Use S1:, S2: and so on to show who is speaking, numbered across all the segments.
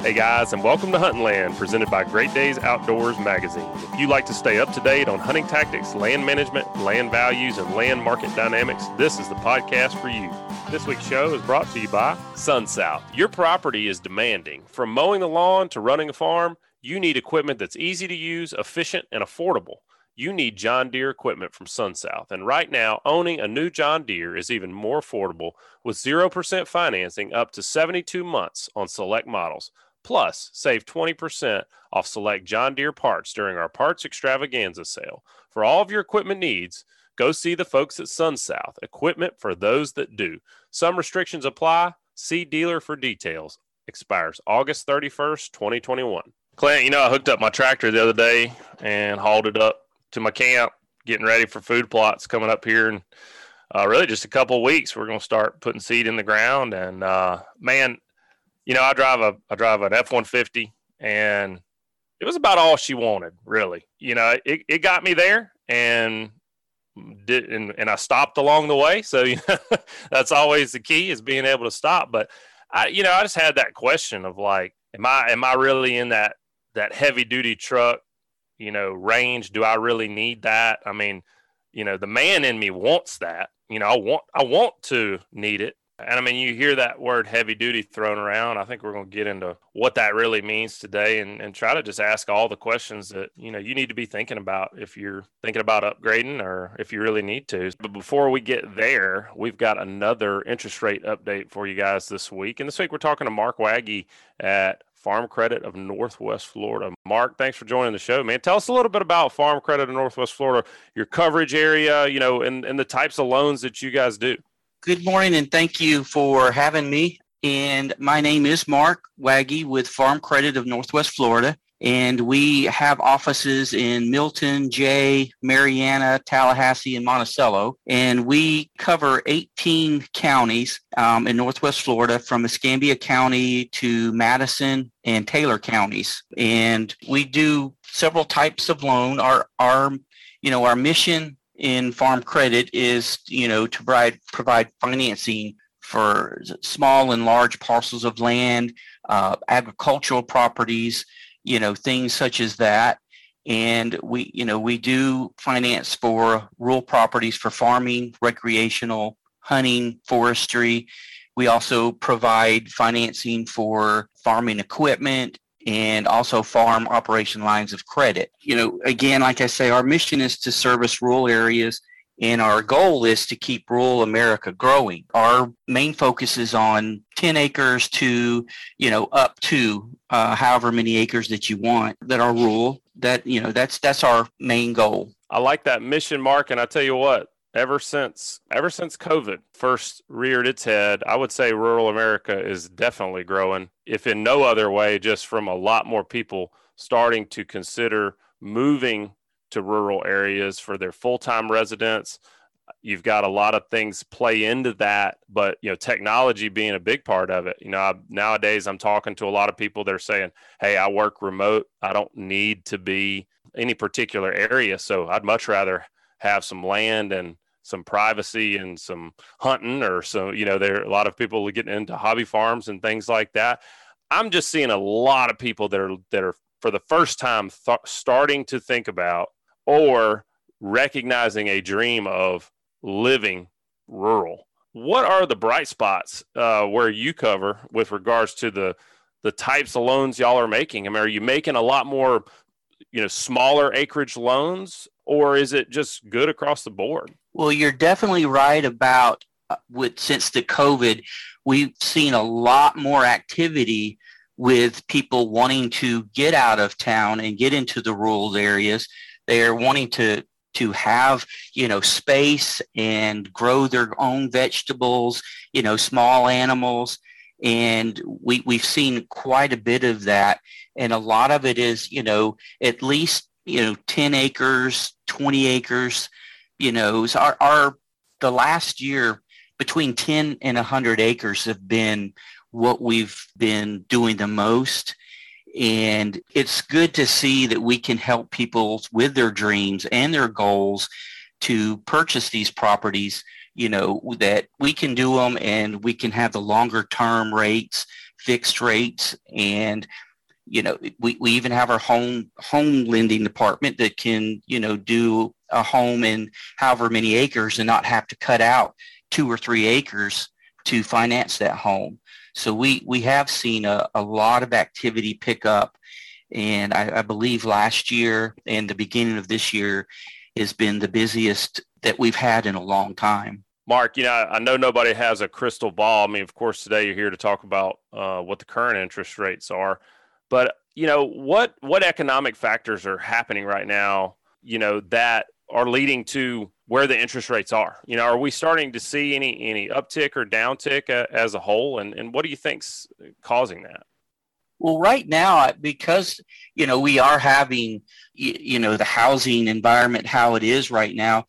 S1: Hey guys, and welcome to Hunting Land, presented by Great Days Outdoors Magazine. If you like to stay up to date on hunting tactics, land management, land values, and land market dynamics, this is the podcast for you. This week's show is brought to you by SunSouth. Your property is demanding. From mowing the lawn to running a farm, you need equipment that's easy to use, efficient, and affordable you need John Deere equipment from SunSouth. And right now, owning a new John Deere is even more affordable with 0% financing up to 72 months on select models. Plus, save 20% off select John Deere parts during our parts extravaganza sale. For all of your equipment needs, go see the folks at SunSouth. Equipment for those that do. Some restrictions apply. See dealer for details. Expires August 31st, 2021. Clint, you know, I hooked up my tractor the other day and hauled it up to my camp, getting ready for food plots coming up here and uh, really just a couple weeks. We're going to start putting seed in the ground. And uh, man, you know, I drive a I drive an F one fifty, and it was about all she wanted, really. You know, it, it got me there, and did and, and I stopped along the way. So you know, that's always the key is being able to stop. But I, you know, I just had that question of like, am I am I really in that that heavy duty truck you know, range. Do I really need that? I mean, you know, the man in me wants that. You know, I want I want to need it. And I mean, you hear that word heavy duty thrown around. I think we're going to get into what that really means today and, and try to just ask all the questions that, you know, you need to be thinking about if you're thinking about upgrading or if you really need to. But before we get there, we've got another interest rate update for you guys this week. And this week we're talking to Mark Waggy at Farm Credit of Northwest Florida. Mark, thanks for joining the show, man. Tell us a little bit about Farm Credit of Northwest Florida, your coverage area, you know, and, and the types of loans that you guys do.
S2: Good morning, and thank you for having me. And my name is Mark Waggy with Farm Credit of Northwest Florida. And we have offices in Milton, Jay, Marianna, Tallahassee, and Monticello. And we cover 18 counties um, in Northwest Florida from Escambia County to Madison and Taylor counties. And we do several types of loan. Our, our, you know, our mission in farm credit is, you know, to provide, provide financing for small and large parcels of land, uh, agricultural properties, you know, things such as that. And we, you know, we do finance for rural properties for farming, recreational, hunting, forestry. We also provide financing for farming equipment and also farm operation lines of credit. You know, again, like I say, our mission is to service rural areas and our goal is to keep rural America growing. Our main focus is on 10 acres to, you know, up to uh, however many acres that you want that are rural. That, you know, that's that's our main goal.
S1: I like that mission, Mark. And I tell you what, ever since ever since COVID first reared its head, I would say rural America is definitely growing, if in no other way, just from a lot more people starting to consider moving to rural areas for their full-time residence. you've got a lot of things play into that but you know technology being a big part of it you know I, nowadays i'm talking to a lot of people that are saying hey i work remote i don't need to be any particular area so i'd much rather have some land and some privacy and some hunting or so you know there are a lot of people getting into hobby farms and things like that i'm just seeing a lot of people that are that are for the first time th- starting to think about or recognizing a dream of living rural. What are the bright spots uh, where you cover with regards to the the types of loans y'all are making? I mean, are you making a lot more, you know, smaller acreage loans, or is it just good across the board?
S2: Well, you're definitely right about uh, with since the COVID, we've seen a lot more activity with people wanting to get out of town and get into the rural areas they're wanting to to have you know space and grow their own vegetables, you know, small animals, and we we've seen quite a bit of that, and a lot of it is you know at least you know 10 acres 20 acres you know our, our the last year between 10 and 100 acres have been what we've been doing the most and it's good to see that we can help people with their dreams and their goals to purchase these properties you know, that we can do them and we can have the longer term rates, fixed rates. And, you know, we, we even have our home, home lending department that can, you know, do a home in however many acres and not have to cut out two or three acres to finance that home. So we, we have seen a, a lot of activity pick up. And I, I believe last year and the beginning of this year has been the busiest that we've had in a long time.
S1: Mark, you know, I know nobody has a crystal ball. I mean, of course, today you're here to talk about uh, what the current interest rates are, but you know, what what economic factors are happening right now? You know, that are leading to where the interest rates are. You know, are we starting to see any any uptick or downtick uh, as a whole, and and what do you think's causing that?
S2: Well, right now, because you know we are having you, you know the housing environment how it is right now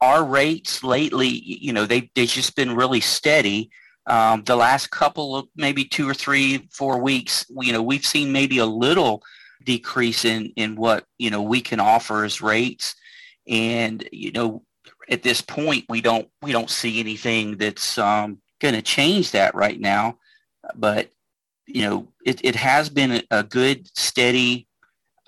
S2: our rates lately, you know, they they've just been really steady. Um, the last couple of maybe two or three, four weeks, you know, we've seen maybe a little decrease in in what you know we can offer as rates, and you know, at this point, we don't we don't see anything that's um, going to change that right now. But you know, it, it has been a good, steady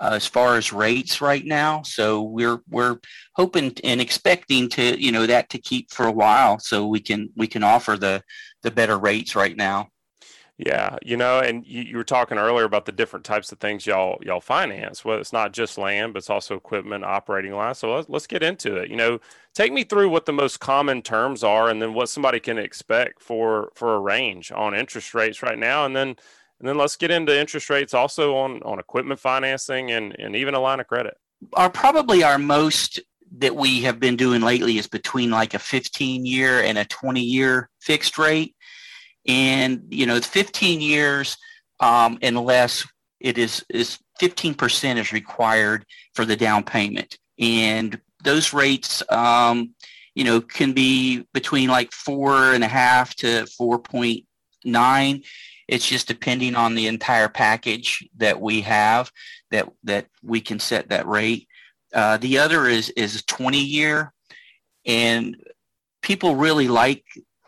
S2: uh, as far as rates right now. So we're we're hoping and expecting to you know that to keep for a while, so we can we can offer the the better rates right now.
S1: Yeah, you know, and you, you, were talking earlier about the different types of things y'all y'all finance. Well, it's not just land, but it's also equipment, operating lines. So let's let's get into it. You know, take me through what the most common terms are, and then what somebody can expect for for a range on interest rates right now, and then and then let's get into interest rates also on, on equipment financing and, and even a line of credit.
S2: Our probably our most that we have been doing lately is between like a 15 year and a 20 year fixed rate. And, you know, 15 years, um, unless it is, is 15% is required for the down payment. And those rates, um, you know, can be between like four and a half to 4.9 it's just depending on the entire package that we have that that we can set that rate. Uh, the other is is 20 year, and people really like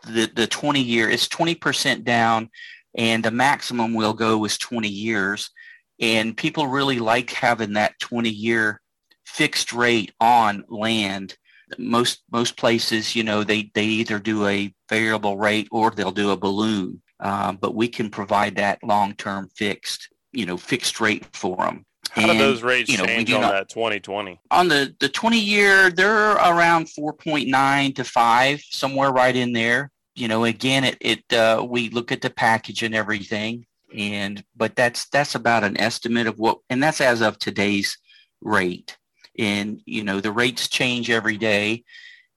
S2: the the 20 year. It's 20 percent down, and the maximum we'll go is 20 years, and people really like having that 20 year fixed rate on land most most places you know they they either do a variable rate or they'll do a balloon uh, but we can provide that long-term fixed, you know, fixed rate for them.
S1: How and, do those rates you know, change on not, that 2020?
S2: On the, the 20 year, they're around 4.9 to 5, somewhere right in there. You know, again, it, it uh, we look at the package and everything, and but that's that's about an estimate of what, and that's as of today's rate. And you know, the rates change every day,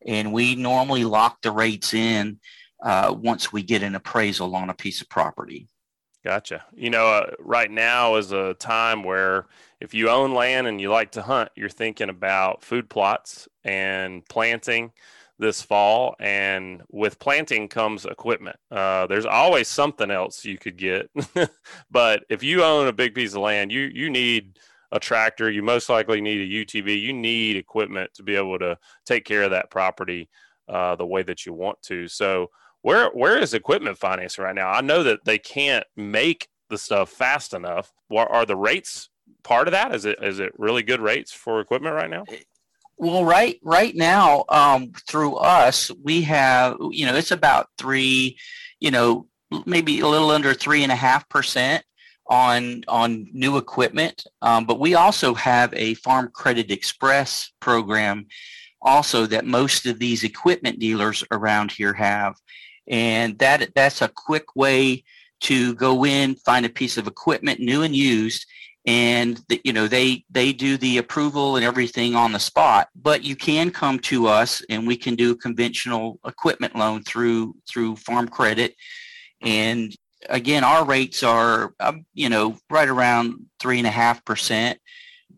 S2: and we normally lock the rates in uh, once we get an appraisal on a piece of property.
S1: Gotcha. You know, uh, right now is a time where if you own land and you like to hunt, you're thinking about food plots and planting this fall. And with planting comes equipment. Uh, there's always something else you could get, but if you own a big piece of land, you you need a tractor. You most likely need a UTV. You need equipment to be able to take care of that property uh, the way that you want to. So where where is equipment financing right now? I know that they can't make the stuff fast enough. Are the rates part of that? Is it is it really good rates for equipment right now?
S2: Well, right right now, um, through us, we have you know it's about three, you know, maybe a little under three and a half percent on on new equipment. Um, but we also have a Farm Credit Express program, also that most of these equipment dealers around here have and that that's a quick way to go in, find a piece of equipment, new and used, and the, you know they they do the approval and everything on the spot. But you can come to us, and we can do a conventional equipment loan through through Farm Credit, and again, our rates are um, you know right around three and a half percent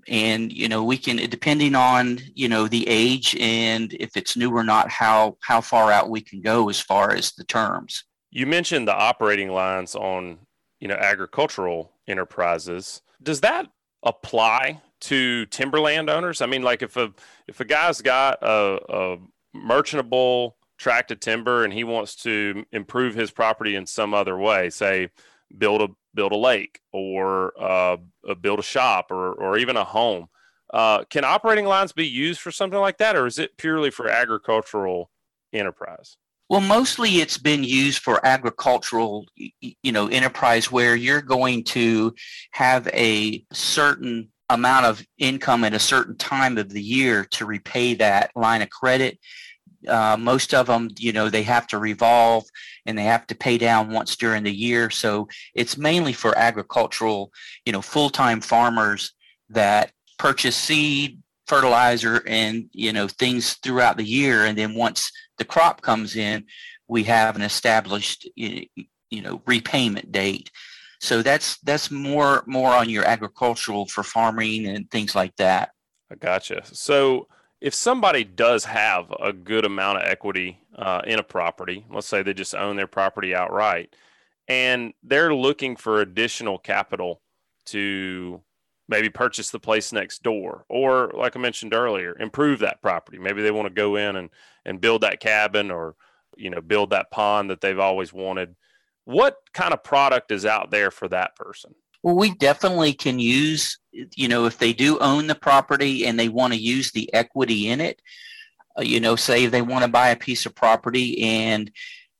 S2: and you know we can depending on you know the age and if it's new or not how how far out we can go as far as the terms.
S1: You mentioned the operating lines on you know agricultural enterprises. Does that apply to timberland owners i mean like if a if a guy's got a, a merchantable tract of timber and he wants to improve his property in some other way, say build a build a lake or uh, build a shop or or even a home. Uh, can operating lines be used for something like that, or is it purely for agricultural enterprise?
S2: Well, mostly it's been used for agricultural, you know, enterprise where you're going to have a certain amount of income at a certain time of the year to repay that line of credit. Uh, most of them, you know, they have to revolve and they have to pay down once during the year. So it's mainly for agricultural, you know, full-time farmers that purchase seed, fertilizer, and you know things throughout the year. And then once the crop comes in, we have an established, you know, repayment date. So that's that's more more on your agricultural for farming and things like that.
S1: I gotcha. So if somebody does have a good amount of equity uh, in a property, let's say they just own their property outright, and they're looking for additional capital to maybe purchase the place next door, or like I mentioned earlier, improve that property. Maybe they want to go in and and build that cabin, or you know, build that pond that they've always wanted what kind of product is out there for that person?
S2: Well, we definitely can use, you know, if they do own the property and they want to use the equity in it, uh, you know, say they want to buy a piece of property and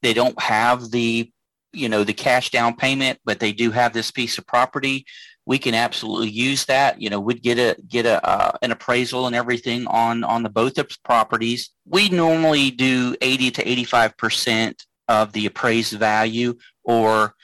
S2: they don't have the, you know, the cash down payment, but they do have this piece of property, we can absolutely use that. You know, we'd get a get a uh, an appraisal and everything on on the both of properties. We normally do 80 to 85 percent of the appraised value or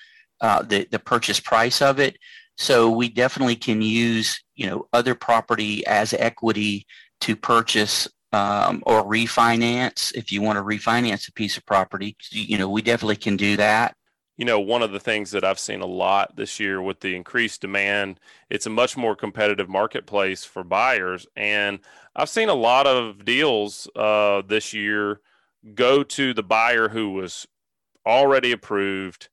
S2: uh, the, the purchase price of it. So we definitely can use, you know, other property as equity to purchase um, or refinance. If you want to refinance a piece of property, you know, we definitely can do that.
S1: You know, one of the things that I've seen a lot this year with the increased demand, it's a much more competitive marketplace for buyers. And I've seen a lot of deals uh, this year go to the buyer who was already approved,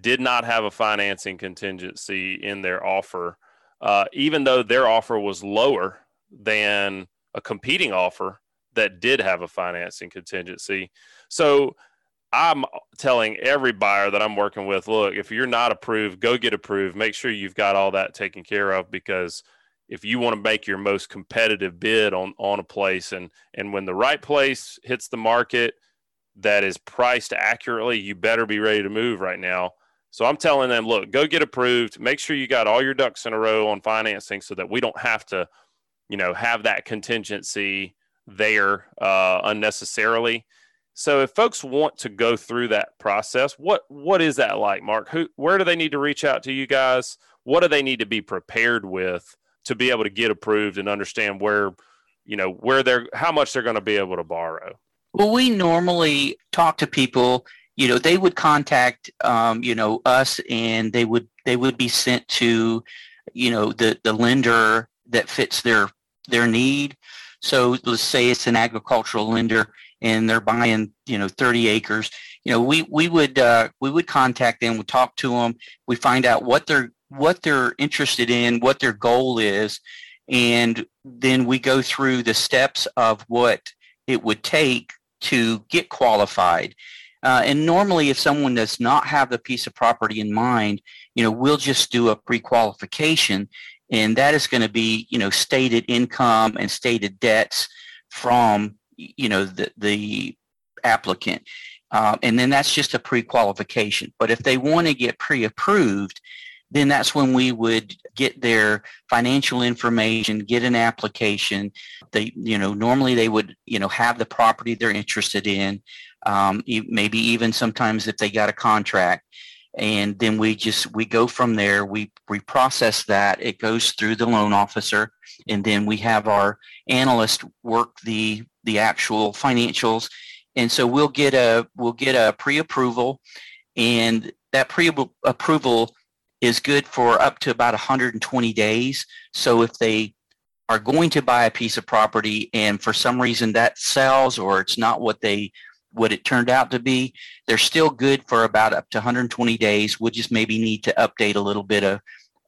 S1: did not have a financing contingency in their offer, uh, even though their offer was lower than a competing offer that did have a financing contingency. So I'm telling every buyer that I'm working with, look, if you're not approved, go get approved. Make sure you've got all that taken care of because if you want to make your most competitive bid on on a place and and when the right place hits the market that is priced accurately, you better be ready to move right now. So I'm telling them, look, go get approved. Make sure you got all your ducks in a row on financing so that we don't have to, you know, have that contingency there uh, unnecessarily. So if folks want to go through that process, what what is that like, Mark? Who where do they need to reach out to you guys? What do they need to be prepared with to be able to get approved and understand where, you know, where they're how much they're going to be able to borrow?
S2: Well, we normally talk to people. You know, they would contact, um, you know, us, and they would they would be sent to, you know, the the lender that fits their their need. So let's say it's an agricultural lender, and they're buying, you know, 30 acres. You know, we we would uh, we would contact them, we talk to them, we find out what they're what they're interested in, what their goal is, and then we go through the steps of what it would take to get qualified. Uh, and normally, if someone does not have the piece of property in mind, you know, we'll just do a pre-qualification, and that is going to be, you know, stated income and stated debts from, you know, the the applicant, uh, and then that's just a pre-qualification. But if they want to get pre-approved, then that's when we would get their financial information, get an application. They, you know, normally they would, you know, have the property they're interested in, um, maybe even sometimes if they got a contract. And then we just, we go from there, we, we process that, it goes through the loan officer, and then we have our analyst work the, the actual financials. And so we'll get a, we'll get a pre-approval and that pre-approval is good for up to about 120 days. So if they are going to buy a piece of property and for some reason that sells or it's not what they what it turned out to be, they're still good for about up to 120 days. We'll just maybe need to update a little bit of,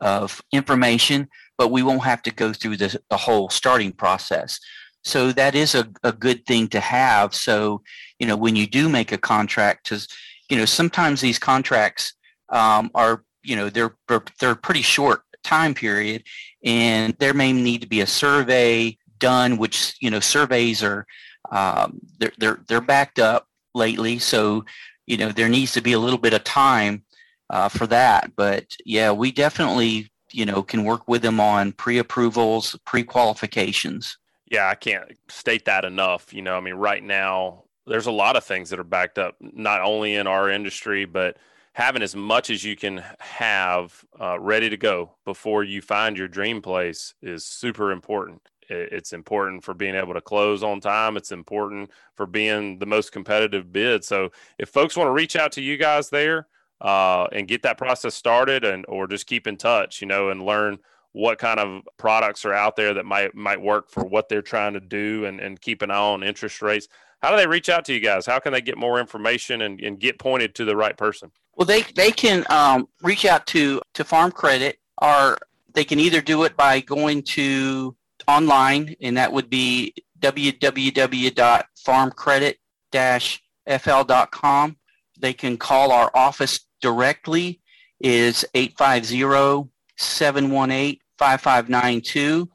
S2: of information, but we won't have to go through the, the whole starting process. So that is a, a good thing to have. So, you know, when you do make a contract, because, you know, sometimes these contracts um, are, you know, they're, they're pretty short time period and there may need to be a survey done, which, you know, surveys are, um, they're, they're, they're backed up lately. So, you know, there needs to be a little bit of time uh, for that. But yeah, we definitely, you know, can work with them on pre-approvals, pre-qualifications.
S1: Yeah, I can't state that enough. You know, I mean, right now, there's a lot of things that are backed up, not only in our industry, but having as much as you can have uh, ready to go before you find your dream place is super important. It's important for being able to close on time. It's important for being the most competitive bid. So if folks want to reach out to you guys there uh, and get that process started, and or just keep in touch, you know, and learn what kind of products are out there that might might work for what they're trying to do, and and keep an eye on interest rates. How do they reach out to you guys? How can they get more information and, and get pointed to the right person?
S2: Well, they they can um, reach out to to Farm Credit, or they can either do it by going to online, and that would be www.farmcredit-fl.com. They can call our office directly is 850-718-5592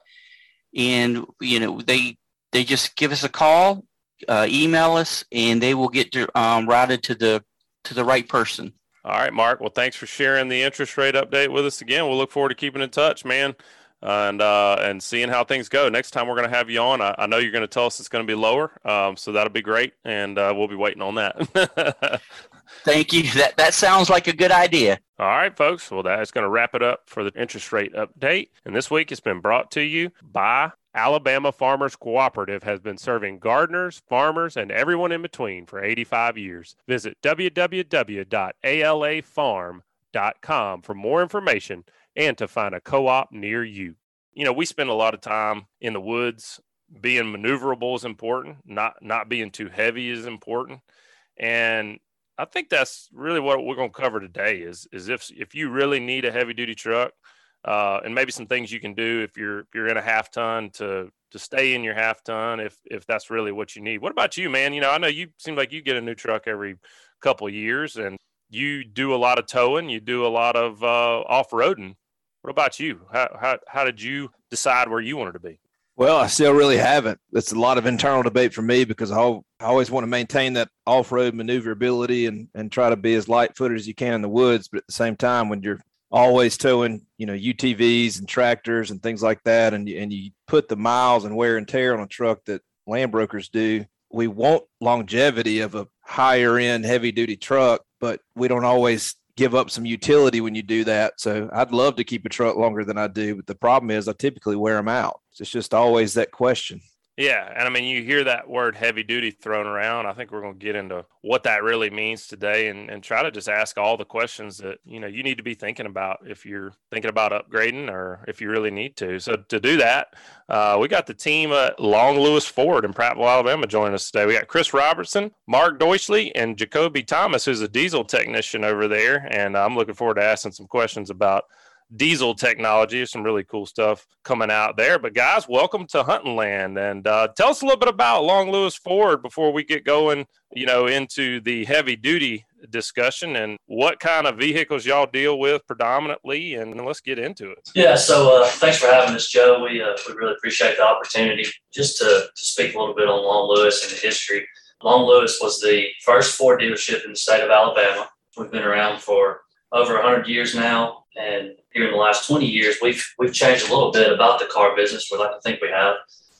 S2: and you know they they just give us a call uh, email us and they will get um, routed to the to the right person
S1: all right mark well thanks for sharing the interest rate update with us again we'll look forward to keeping in touch man and uh, and seeing how things go. Next time we're going to have you on, I, I know you're going to tell us it's going to be lower, um, so that'll be great, and uh, we'll be waiting on that.
S2: Thank you. That that sounds like a good idea.
S1: All right, folks. Well, that's going to wrap it up for the interest rate update. And this week it's been brought to you by Alabama Farmers Cooperative has been serving gardeners, farmers, and everyone in between for 85 years. Visit www.alafarm.com for more information and to find a co op near you. You know, we spend a lot of time in the woods. Being maneuverable is important, not, not being too heavy is important. And I think that's really what we're going to cover today is, is if, if you really need a heavy duty truck, uh, and maybe some things you can do if you're if you're in a half ton to to stay in your half ton if if that's really what you need. What about you, man? You know, I know you seem like you get a new truck every couple years, and you do a lot of towing, you do a lot of uh, off roading. What about you? How, how, how did you decide where you wanted to be?
S3: Well, I still really haven't. It's a lot of internal debate for me because I, I always want to maintain that off road maneuverability and, and try to be as light footed as you can in the woods. But at the same time, when you're always towing, you know, UTVs and tractors and things like that, and, and you put the miles and wear and tear on a truck that land brokers do, we want longevity of a higher end heavy duty truck, but we don't always give up some utility when you do that. So I'd love to keep a truck longer than I do, but the problem is I typically wear them out. It's just always that question.
S1: Yeah, and I mean, you hear that word heavy duty thrown around. I think we're going to get into what that really means today, and, and try to just ask all the questions that you know you need to be thinking about if you're thinking about upgrading or if you really need to. So to do that, uh, we got the team at Long Lewis Ford in Prattville, Alabama, joining us today. We got Chris Robertson, Mark Deuschle, and Jacoby Thomas, who's a diesel technician over there, and I'm looking forward to asking some questions about diesel technology. Some really cool stuff coming out there. But guys, welcome to Hunting Land, and uh, tell us a little bit about Long Lewis Ford before we get going. You know, into the heavy duty discussion and what kind of vehicles y'all deal with predominantly, and let's get into it.
S4: Yeah. So uh, thanks for having us, Joe. We uh, we really appreciate the opportunity just to, to speak a little bit on Long Lewis and the history. Long Lewis was the first Ford dealership in the state of Alabama. We've been around for over 100 years now, and here in the last 20 years, we've we've changed a little bit about the car business. We like to think we have.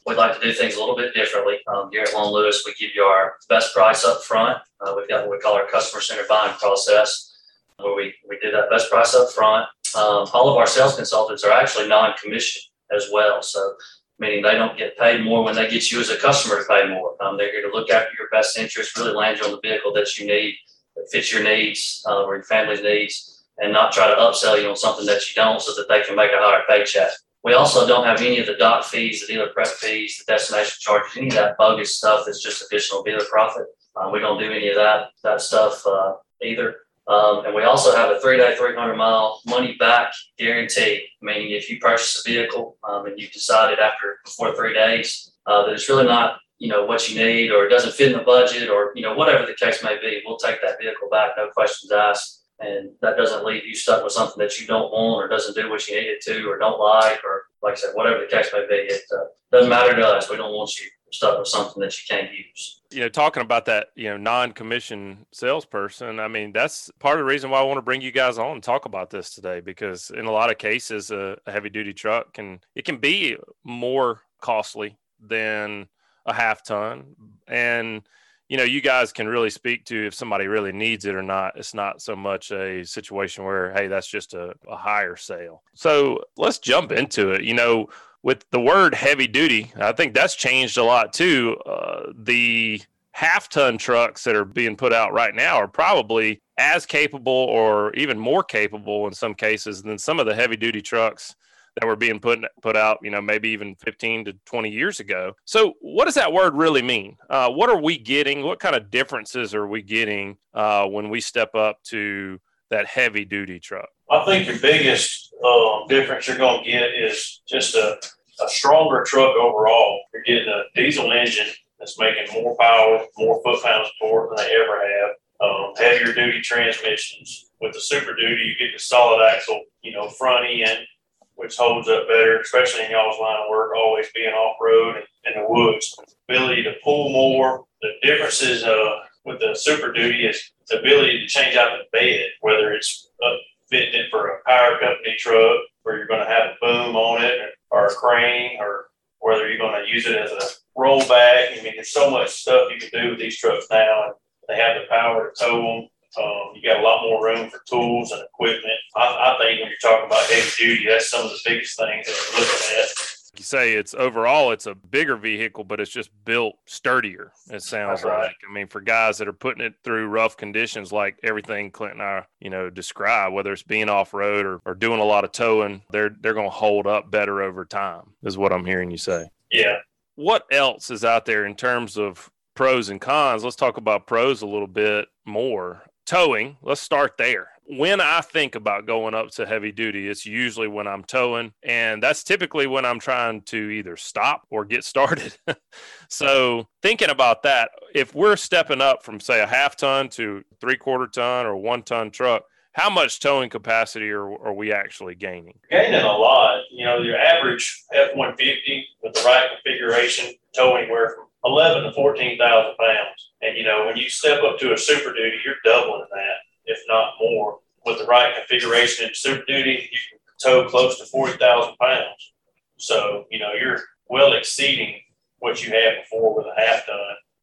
S4: We'd like to do things a little bit differently. Um, here at Long Lewis, we give you our best price up front. Uh, we've got what we call our customer centered buying process, where we, we do that best price up front. Um, all of our sales consultants are actually non commissioned as well. So, meaning they don't get paid more when they get you as a customer to pay more. Um, they're here to look after your best interest, really land you on the vehicle that you need, that fits your needs uh, or your family's needs and not try to upsell you on something that you don't so that they can make a higher paycheck. We also don't have any of the doc fees, the dealer prep fees, the destination charges, any of that bogus stuff that's just additional dealer profit. Um, we don't do any of that that stuff uh, either. Um, and we also have a three day, 300 mile money back guarantee, meaning if you purchase a vehicle um, and you decided after before three days uh, that it's really not you know what you need or it doesn't fit in the budget or you know whatever the case may be we'll take that vehicle back no questions asked and that doesn't leave you stuck with something that you don't want or doesn't do what you need it to or don't like or like i said whatever the case may be it uh, doesn't matter to us we don't want you stuck with something that you can't use
S1: you know talking about that you know non-commission salesperson i mean that's part of the reason why i want to bring you guys on and talk about this today because in a lot of cases a, a heavy duty truck can it can be more costly than a half ton. And, you know, you guys can really speak to if somebody really needs it or not. It's not so much a situation where, hey, that's just a, a higher sale. So let's jump into it. You know, with the word heavy duty, I think that's changed a lot too. Uh, the half ton trucks that are being put out right now are probably as capable or even more capable in some cases than some of the heavy duty trucks that were being put put out, you know, maybe even 15 to 20 years ago. So, what does that word really mean? Uh, what are we getting? What kind of differences are we getting uh, when we step up to that heavy duty truck?
S5: I think your biggest uh, difference you're going to get is just a, a stronger truck overall. You're getting a diesel engine that's making more power, more foot pounds of torque than they ever have. Um, heavier duty transmissions. With the Super Duty, you get the solid axle, you know, front end which holds up better, especially in y'all's line of work, always being off road and in the woods. Ability to pull more. The differences uh, with the Super Duty is the ability to change out the bed, whether it's fitting it for a power company truck where you're going to have a boom on it or a crane or whether you're going to use it as a rollback. I mean, there's so much stuff you can do with these trucks now. And they have the power to tow them um, you got a lot more room for tools and equipment. I, I, think when you're talking about heavy duty, that's some of the biggest things that we're looking at.
S1: You say it's overall it's a bigger vehicle, but it's just built sturdier. It sounds right. like. I mean, for guys that are putting it through rough conditions, like everything Clint and I, you know, describe, whether it's being off road or, or doing a lot of towing, they're they're going to hold up better over time. Is what I'm hearing you say.
S5: Yeah.
S1: What else is out there in terms of pros and cons? Let's talk about pros a little bit more towing, let's start there. When I think about going up to heavy duty, it's usually when I'm towing, and that's typically when I'm trying to either stop or get started. so, thinking about that, if we're stepping up from, say, a half ton to three quarter ton or one ton truck, how much towing capacity are, are we actually gaining?
S5: Gaining a lot. You know, your average F 150 with the right configuration, towing anywhere from 11 to 14,000 pounds. And, you know, when you step up to a Super Duty, you're doubling that, if not more. With the right configuration in Super Duty, you can tow close to 40,000 pounds. So, you know, you're well exceeding what you had before with a half ton.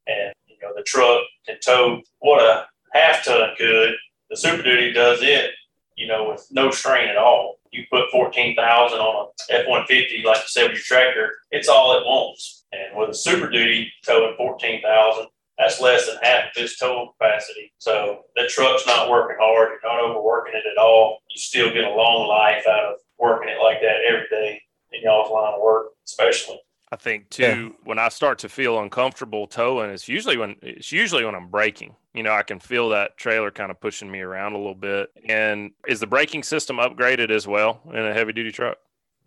S5: And, you know, the truck can tow what a half ton could. The Super Duty does it, you know, with no strain at all. You put 14,000 on a F 150, like you said with your tractor, it's all it wants and with a Super Duty towing 14,000, that's less than half of its total capacity. So the truck's not working hard. You're not overworking it at all. You still get a long life out of working it like that every day in y'all's line of work, especially.
S1: I think too, yeah. when I start to feel uncomfortable towing, it's usually when it's usually when I'm braking. You know, I can feel that trailer kind of pushing me around a little bit. And is the braking system upgraded as well in a heavy duty truck?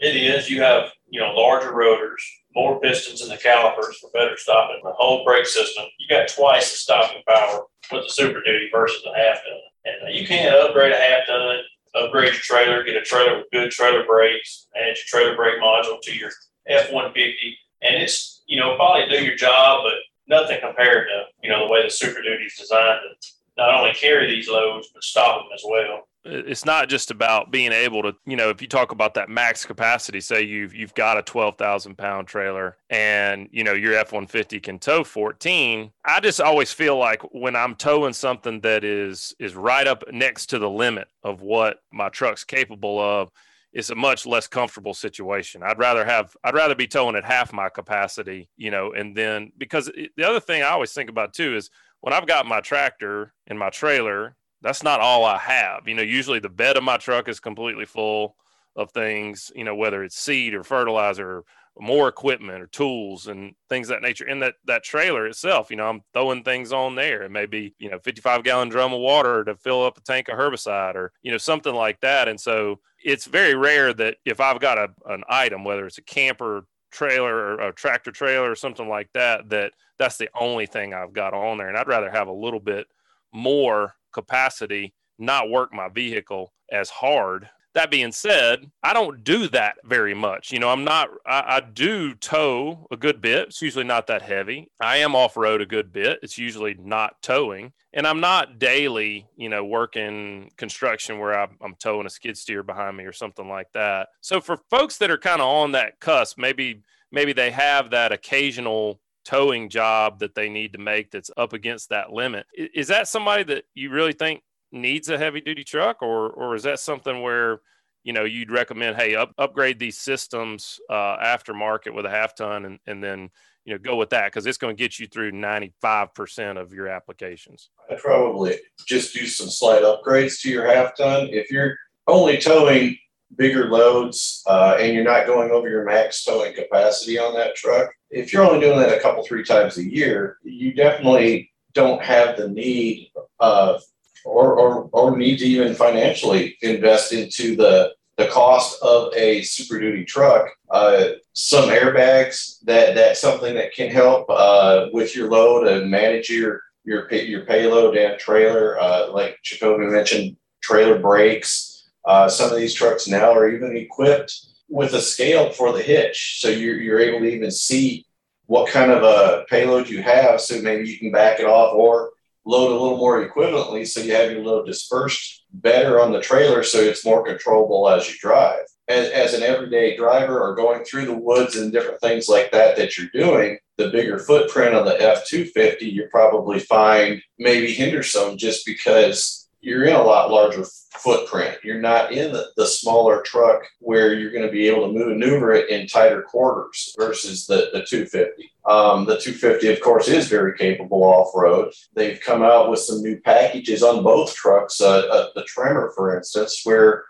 S5: It is. You have, you know, larger rotors, more pistons in the calipers for better stopping. The whole brake system, you got twice the stopping power with the Super Duty versus a half ton. And uh, you can upgrade a half ton, upgrade your trailer, get a trailer with good trailer brakes, add your trailer brake module to your F 150. And it's, you know, probably do your job, but nothing compared to, you know, the way the Super Duty is designed to not only carry these loads, but stop them as well
S1: it's not just about being able to, you know, if you talk about that max capacity, say you've you've got a twelve thousand pound trailer and you know your F one fifty can tow fourteen. I just always feel like when I'm towing something that is is right up next to the limit of what my truck's capable of, it's a much less comfortable situation. I'd rather have I'd rather be towing at half my capacity, you know, and then because the other thing I always think about too is when I've got my tractor and my trailer that's not all I have. You know, usually the bed of my truck is completely full of things, you know, whether it's seed or fertilizer or more equipment or tools and things that nature. And that that trailer itself, you know, I'm throwing things on there. It may be, you know, 55 gallon drum of water to fill up a tank of herbicide or, you know, something like that. And so it's very rare that if I've got a, an item, whether it's a camper trailer or a tractor trailer or something like that, that that's the only thing I've got on there. And I'd rather have a little bit more capacity, not work my vehicle as hard that being said, I don't do that very much. You know, I'm not, I, I, do tow a good bit. It's usually not that heavy. I am off road a good bit. It's usually not towing. And I'm not daily, you know, working construction where I'm, I'm towing a skid steer behind me or something like that. So for folks that are kind of on that cusp, maybe, maybe they have that occasional towing job that they need to make that's up against that limit. Is that somebody that you really think needs a heavy duty truck, or or is that something where you know you'd recommend, hey, up, upgrade these systems uh, aftermarket with a half ton, and and then you know go with that? Because it's going to get you through 95% of your applications.
S6: I'd probably just do some slight upgrades to your half ton. If you're only towing bigger loads uh, and you're not going over your max towing capacity on that truck if you're only doing that a couple three times a year you definitely don't have the need of or, or, or need to even financially invest into the, the cost of a super duty truck. Uh, some airbags that that's something that can help uh, with your load and manage your your your payload and trailer. Uh, like Jacoby mentioned, trailer brakes. Uh, some of these trucks now are even equipped with a scale for the hitch, so you're you're able to even see what kind of a payload you have. So maybe you can back it off or load a little more equivalently so you have your load dispersed better on the trailer so it's more controllable as you drive. As, as an everyday driver or going through the woods and different things like that that you're doing, the bigger footprint on the F 250, you probably find maybe hinder some just because you're in a lot larger footprint. You're not in the, the smaller truck where you're going to be able to maneuver it in tighter quarters versus the, the 250. Um, the 250, of course, is very capable off road. They've come out with some new packages on both trucks. Uh, uh, the Tremor, for instance, where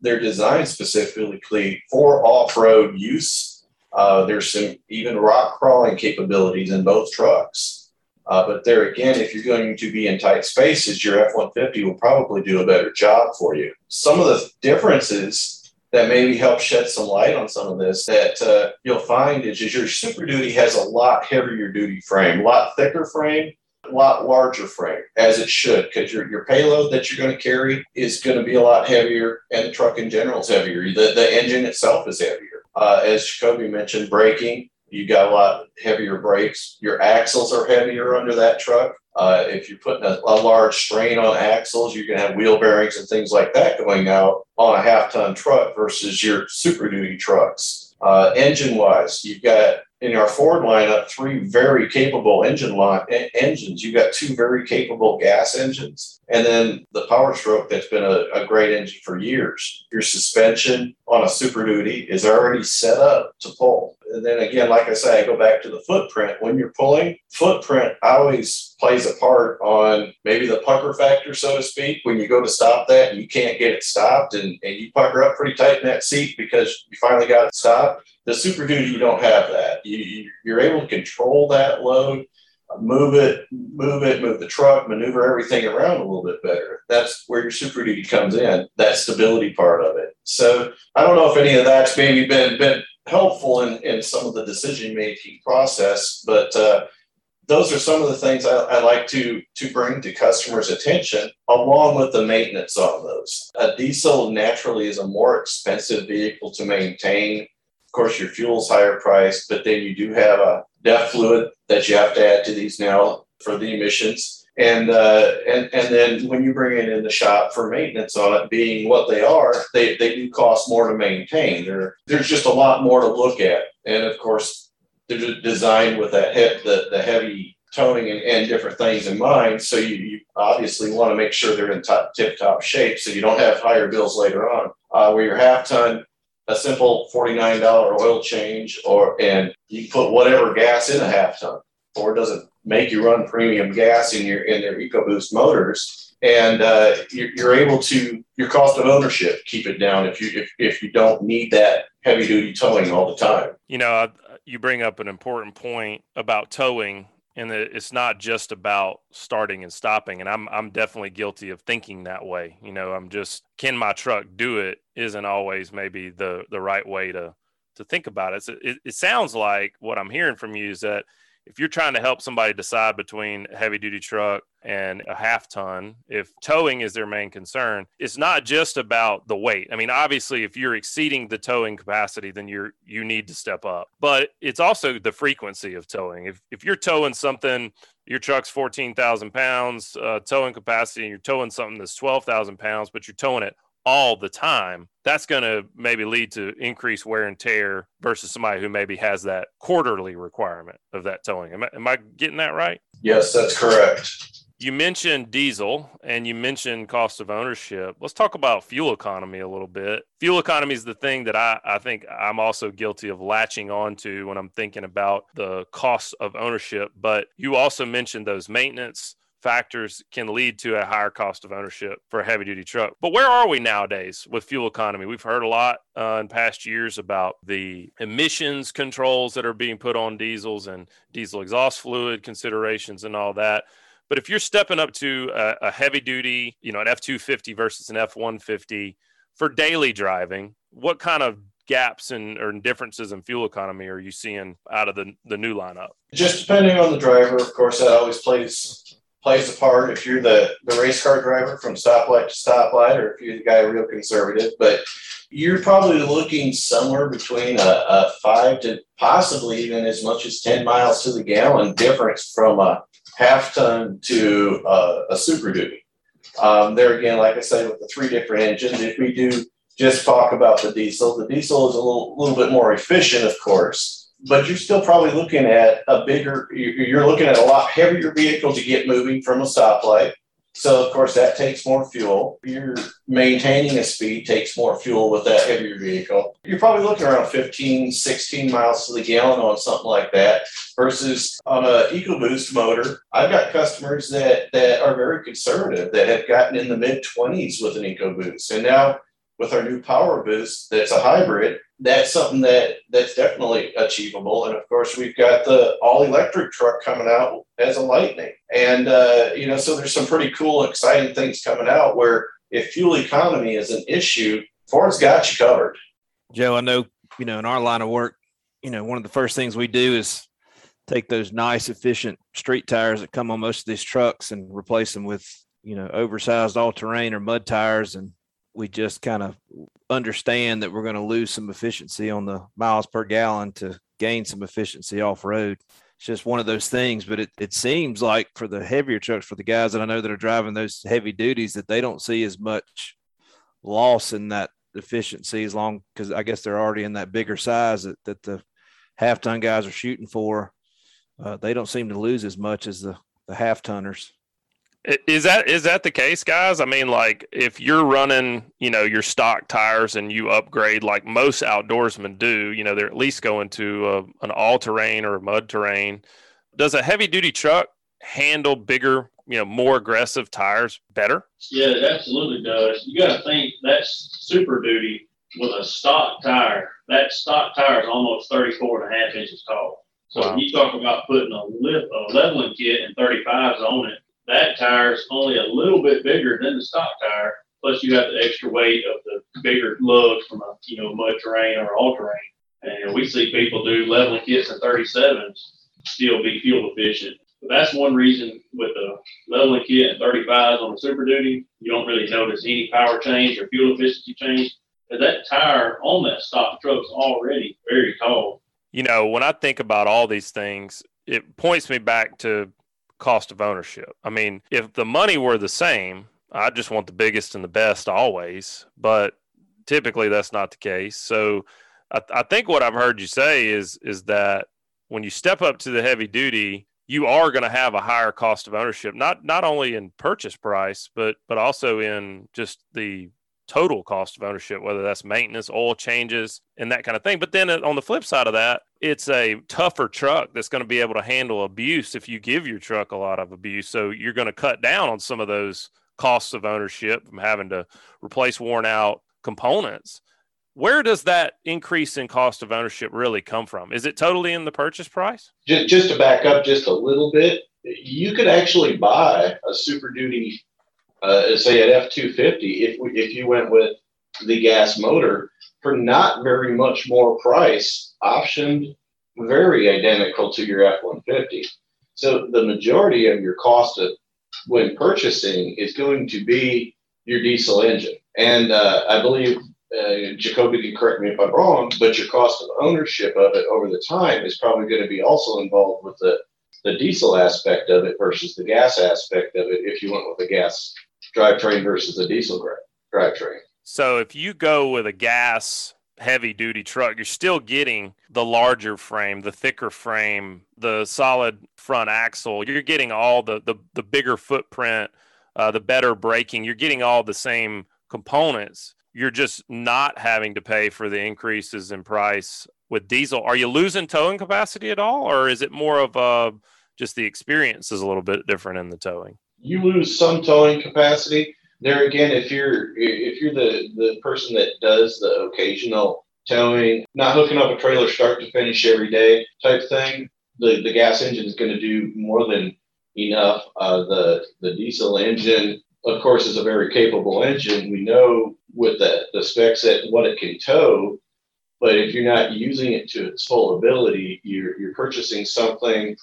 S6: they're designed specifically for off road use. Uh, there's some even rock crawling capabilities in both trucks. Uh, but there again, if you're going to be in tight spaces, your F 150 will probably do a better job for you. Some of the differences that maybe help shed some light on some of this that uh, you'll find is, is your Super Duty has a lot heavier duty frame, a lot thicker frame, a lot larger frame, as it should, because your, your payload that you're going to carry is going to be a lot heavier, and the truck in general is heavier. The, the engine itself is heavier. Uh, as Jacoby mentioned, braking, you got a lot heavier brakes. Your axles are heavier under that truck. Uh, if you're putting a, a, large strain on axles, you can have wheel bearings and things like that going out on a half ton truck versus your super duty trucks. Uh, engine wise, you've got in our Ford lineup three very capable engine line, engines. You've got two very capable gas engines, and then the Power Stroke that's been a, a great engine for years. Your suspension on a Super Duty is already set up to pull. And then again, like I say, I go back to the footprint. When you're pulling, footprint always plays a part on maybe the pucker factor, so to speak. When you go to stop that and you can't get it stopped and, and you pucker up pretty tight in that seat because you finally got it stopped. The Super Duty, you don't have that. You, you're able to control that load move it, move it, move the truck, maneuver everything around a little bit better. That's where your super duty comes in, that stability part of it. So I don't know if any of that's maybe been been helpful in, in some of the decision making process, but uh, those are some of the things I, I, like to to bring to customers' attention, along with the maintenance on those. A diesel naturally is a more expensive vehicle to maintain. Of course, your fuel's higher priced, but then you do have a DEF fluid that you have to add to these now for the emissions. And, uh, and and then when you bring it in the shop for maintenance on it, being what they are, they, they do cost more to maintain. There, there's just a lot more to look at. And of course, they're designed with that he- the, the heavy toning and, and different things in mind. So you, you obviously want to make sure they're in top, tip top shape so you don't have higher bills later on. Uh, where your half ton a simple $49 oil change or and you put whatever gas in a half ton or does it make you run premium gas in your in their EcoBoost motors. And uh, you're, you're, able to your cost of ownership keep it down if you if, if you don't need that heavy duty towing all the time.
S1: You know you bring up an important point about towing and it's not just about starting and stopping and i'm i'm definitely guilty of thinking that way you know i'm just can my truck do it isn't always maybe the the right way to to think about it. It, it sounds like what I'm hearing from you is that if you're trying to help somebody decide between a heavy duty truck and a half ton, if towing is their main concern, it's not just about the weight. I mean, obviously, if you're exceeding the towing capacity, then you're you need to step up. But it's also the frequency of towing. If if you're towing something, your truck's fourteen thousand pounds uh, towing capacity, and you're towing something that's twelve thousand pounds, but you're towing it all the time, that's going to maybe lead to increased wear and tear versus somebody who maybe has that quarterly requirement of that towing. Am I, am I getting that right?
S6: Yes, that's correct.
S1: You mentioned diesel and you mentioned cost of ownership. Let's talk about fuel economy a little bit. Fuel economy is the thing that I, I think I'm also guilty of latching onto when I'm thinking about the cost of ownership. But you also mentioned those maintenance factors can lead to a higher cost of ownership for a heavy duty truck. But where are we nowadays with fuel economy? We've heard a lot uh, in past years about the emissions controls that are being put on diesels and diesel exhaust fluid considerations and all that. But if you're stepping up to a, a heavy duty, you know, an F 250 versus an F 150 for daily driving, what kind of gaps and or differences in fuel economy are you seeing out of the, the new lineup?
S6: Just depending on the driver, of course, that always plays plays a part if you're the, the race car driver from stoplight to stoplight or if you're the guy real conservative. But you're probably looking somewhere between a, a five to possibly even as much as 10 miles to the gallon difference from a half ton to uh, a super duty. Um, there again, like I said, with the three different engines, if we do just talk about the diesel, the diesel is a little, little bit more efficient, of course but you're still probably looking at a bigger, you're looking at a lot heavier vehicle to get moving from a stoplight. So, of course, that takes more fuel. You're maintaining a speed takes more fuel with that heavier vehicle. You're probably looking around 15, 16 miles to the gallon on something like that versus on a EcoBoost motor. I've got customers that, that are very conservative that have gotten in the mid 20s with an EcoBoost. And now with our new Power Boost that's a hybrid, that's something that that's definitely achievable. And of course, we've got the all electric truck coming out as a Lightning, and uh, you know, so there's some pretty cool, exciting things coming out where if fuel economy is an issue, Ford's got you covered.
S3: Joe, I know you know in our line of work, you know, one of the first things we do is take those nice, efficient street tires that come on most of these trucks and replace them with you know oversized all terrain or mud tires and we just kind of understand that we're going to lose some efficiency on the miles per gallon to gain some efficiency off road. It's just one of those things, but it, it seems like for the heavier trucks, for the guys that I know that are driving those heavy duties, that they don't see as much loss in that efficiency as long because I guess they're already in that bigger size that, that the half ton guys are shooting for. Uh, they don't seem to lose as much as the, the half tonners.
S1: Is that is that the case, guys? I mean, like if you're running, you know, your stock tires and you upgrade, like most outdoorsmen do, you know, they're at least going to a, an all terrain or a mud terrain. Does a heavy duty truck handle bigger, you know, more aggressive tires better?
S5: Yeah, it absolutely does. You got to think that's super duty with a stock tire. That stock tire is almost 34 and a half inches tall. So wow. you talk about putting a, lip, a leveling kit and 35s on it that tire is only a little bit bigger than the stock tire. Plus, you have the extra weight of the bigger lugs from a you know mud terrain or all terrain. And we see people do leveling kits and 37s still be fuel efficient. But that's one reason with the leveling kit and 35s on the Super Duty, you don't really notice any power change or fuel efficiency change. Because that tire on that stock truck is already very tall.
S1: You know, when I think about all these things, it points me back to cost of ownership. I mean, if the money were the same, I just want the biggest and the best always, but typically that's not the case. So I, I think what I've heard you say is is that when you step up to the heavy duty, you are going to have a higher cost of ownership, not not only in purchase price, but but also in just the total cost of ownership, whether that's maintenance, oil changes, and that kind of thing. But then on the flip side of that, it's a tougher truck that's going to be able to handle abuse if you give your truck a lot of abuse. So you're going to cut down on some of those costs of ownership from having to replace worn out components. Where does that increase in cost of ownership really come from? Is it totally in the purchase price?
S6: Just, just to back up just a little bit, you could actually buy a Super Duty uh, say at F two fifty, if if you went with the gas motor for not very much more price, optioned very identical to your F 150. So the majority of your cost of when purchasing is going to be your diesel engine. And uh, I believe uh, Jacoby can correct me if I'm wrong, but your cost of ownership of it over the time is probably going to be also involved with the, the diesel aspect of it versus the gas aspect of it if you went with a gas drivetrain versus a diesel drivetrain.
S1: So if you go with a gas heavy duty truck, you're still getting the larger frame, the thicker frame, the solid front axle. You're getting all the the, the bigger footprint, uh, the better braking. You're getting all the same components. You're just not having to pay for the increases in price with diesel. Are you losing towing capacity at all, or is it more of a just the experience is a little bit different in the towing?
S6: You lose some towing capacity there again, if you're if you're the the person that does the occasional towing, not hooking up a trailer start to finish every day type thing, the the gas engine is going to do more than enough. Uh, the the diesel engine, of course, is a very capable engine. We know with the the specs that what it can tow, but if you're not using it to its full ability, you're you're purchasing something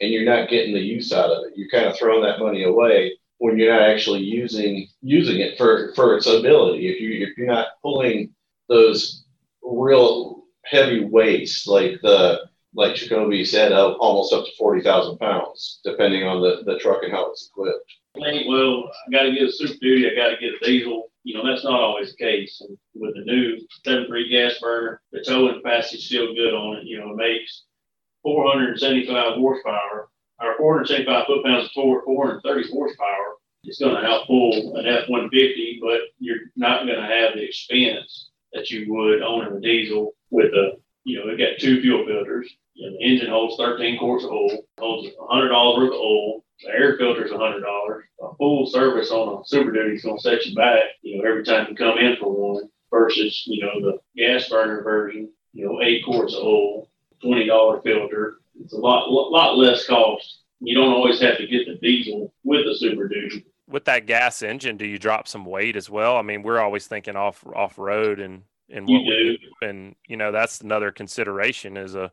S6: and you're not getting the use out of it. You're kind of throwing that money away when you're not actually using using it for for its ability. If you if you're not pulling those real heavy weights like the like Jacoby said, uh, almost up to forty thousand pounds, depending on the the truck and how it's equipped.
S5: Well, I got to get a Super Duty. I got to get a diesel. You know, that's not always the case. And with the new seven three gas burner, the towing capacity is still good on it. You know, it makes 475 horsepower our 475 foot pounds of torque, 430 horsepower. It's going to outpull an F 150, but you're not going to have the expense that you would owning a diesel with a, you know, it got two fuel filters. And the engine holds 13 quarts of oil, holds $100 worth of oil. The air filter is $100. A full service on a Super Duty is going to set you back, you know, every time you come in for one versus, you know, the gas burner version, you know, eight quarts of oil, $20 filter, it's a lot, lot less cost. You don't always have to get the diesel with the Super Duty.
S1: With that gas engine, do you drop some weight as well? I mean, we're always thinking off off road and and
S5: what you
S1: do. and you know that's another consideration is a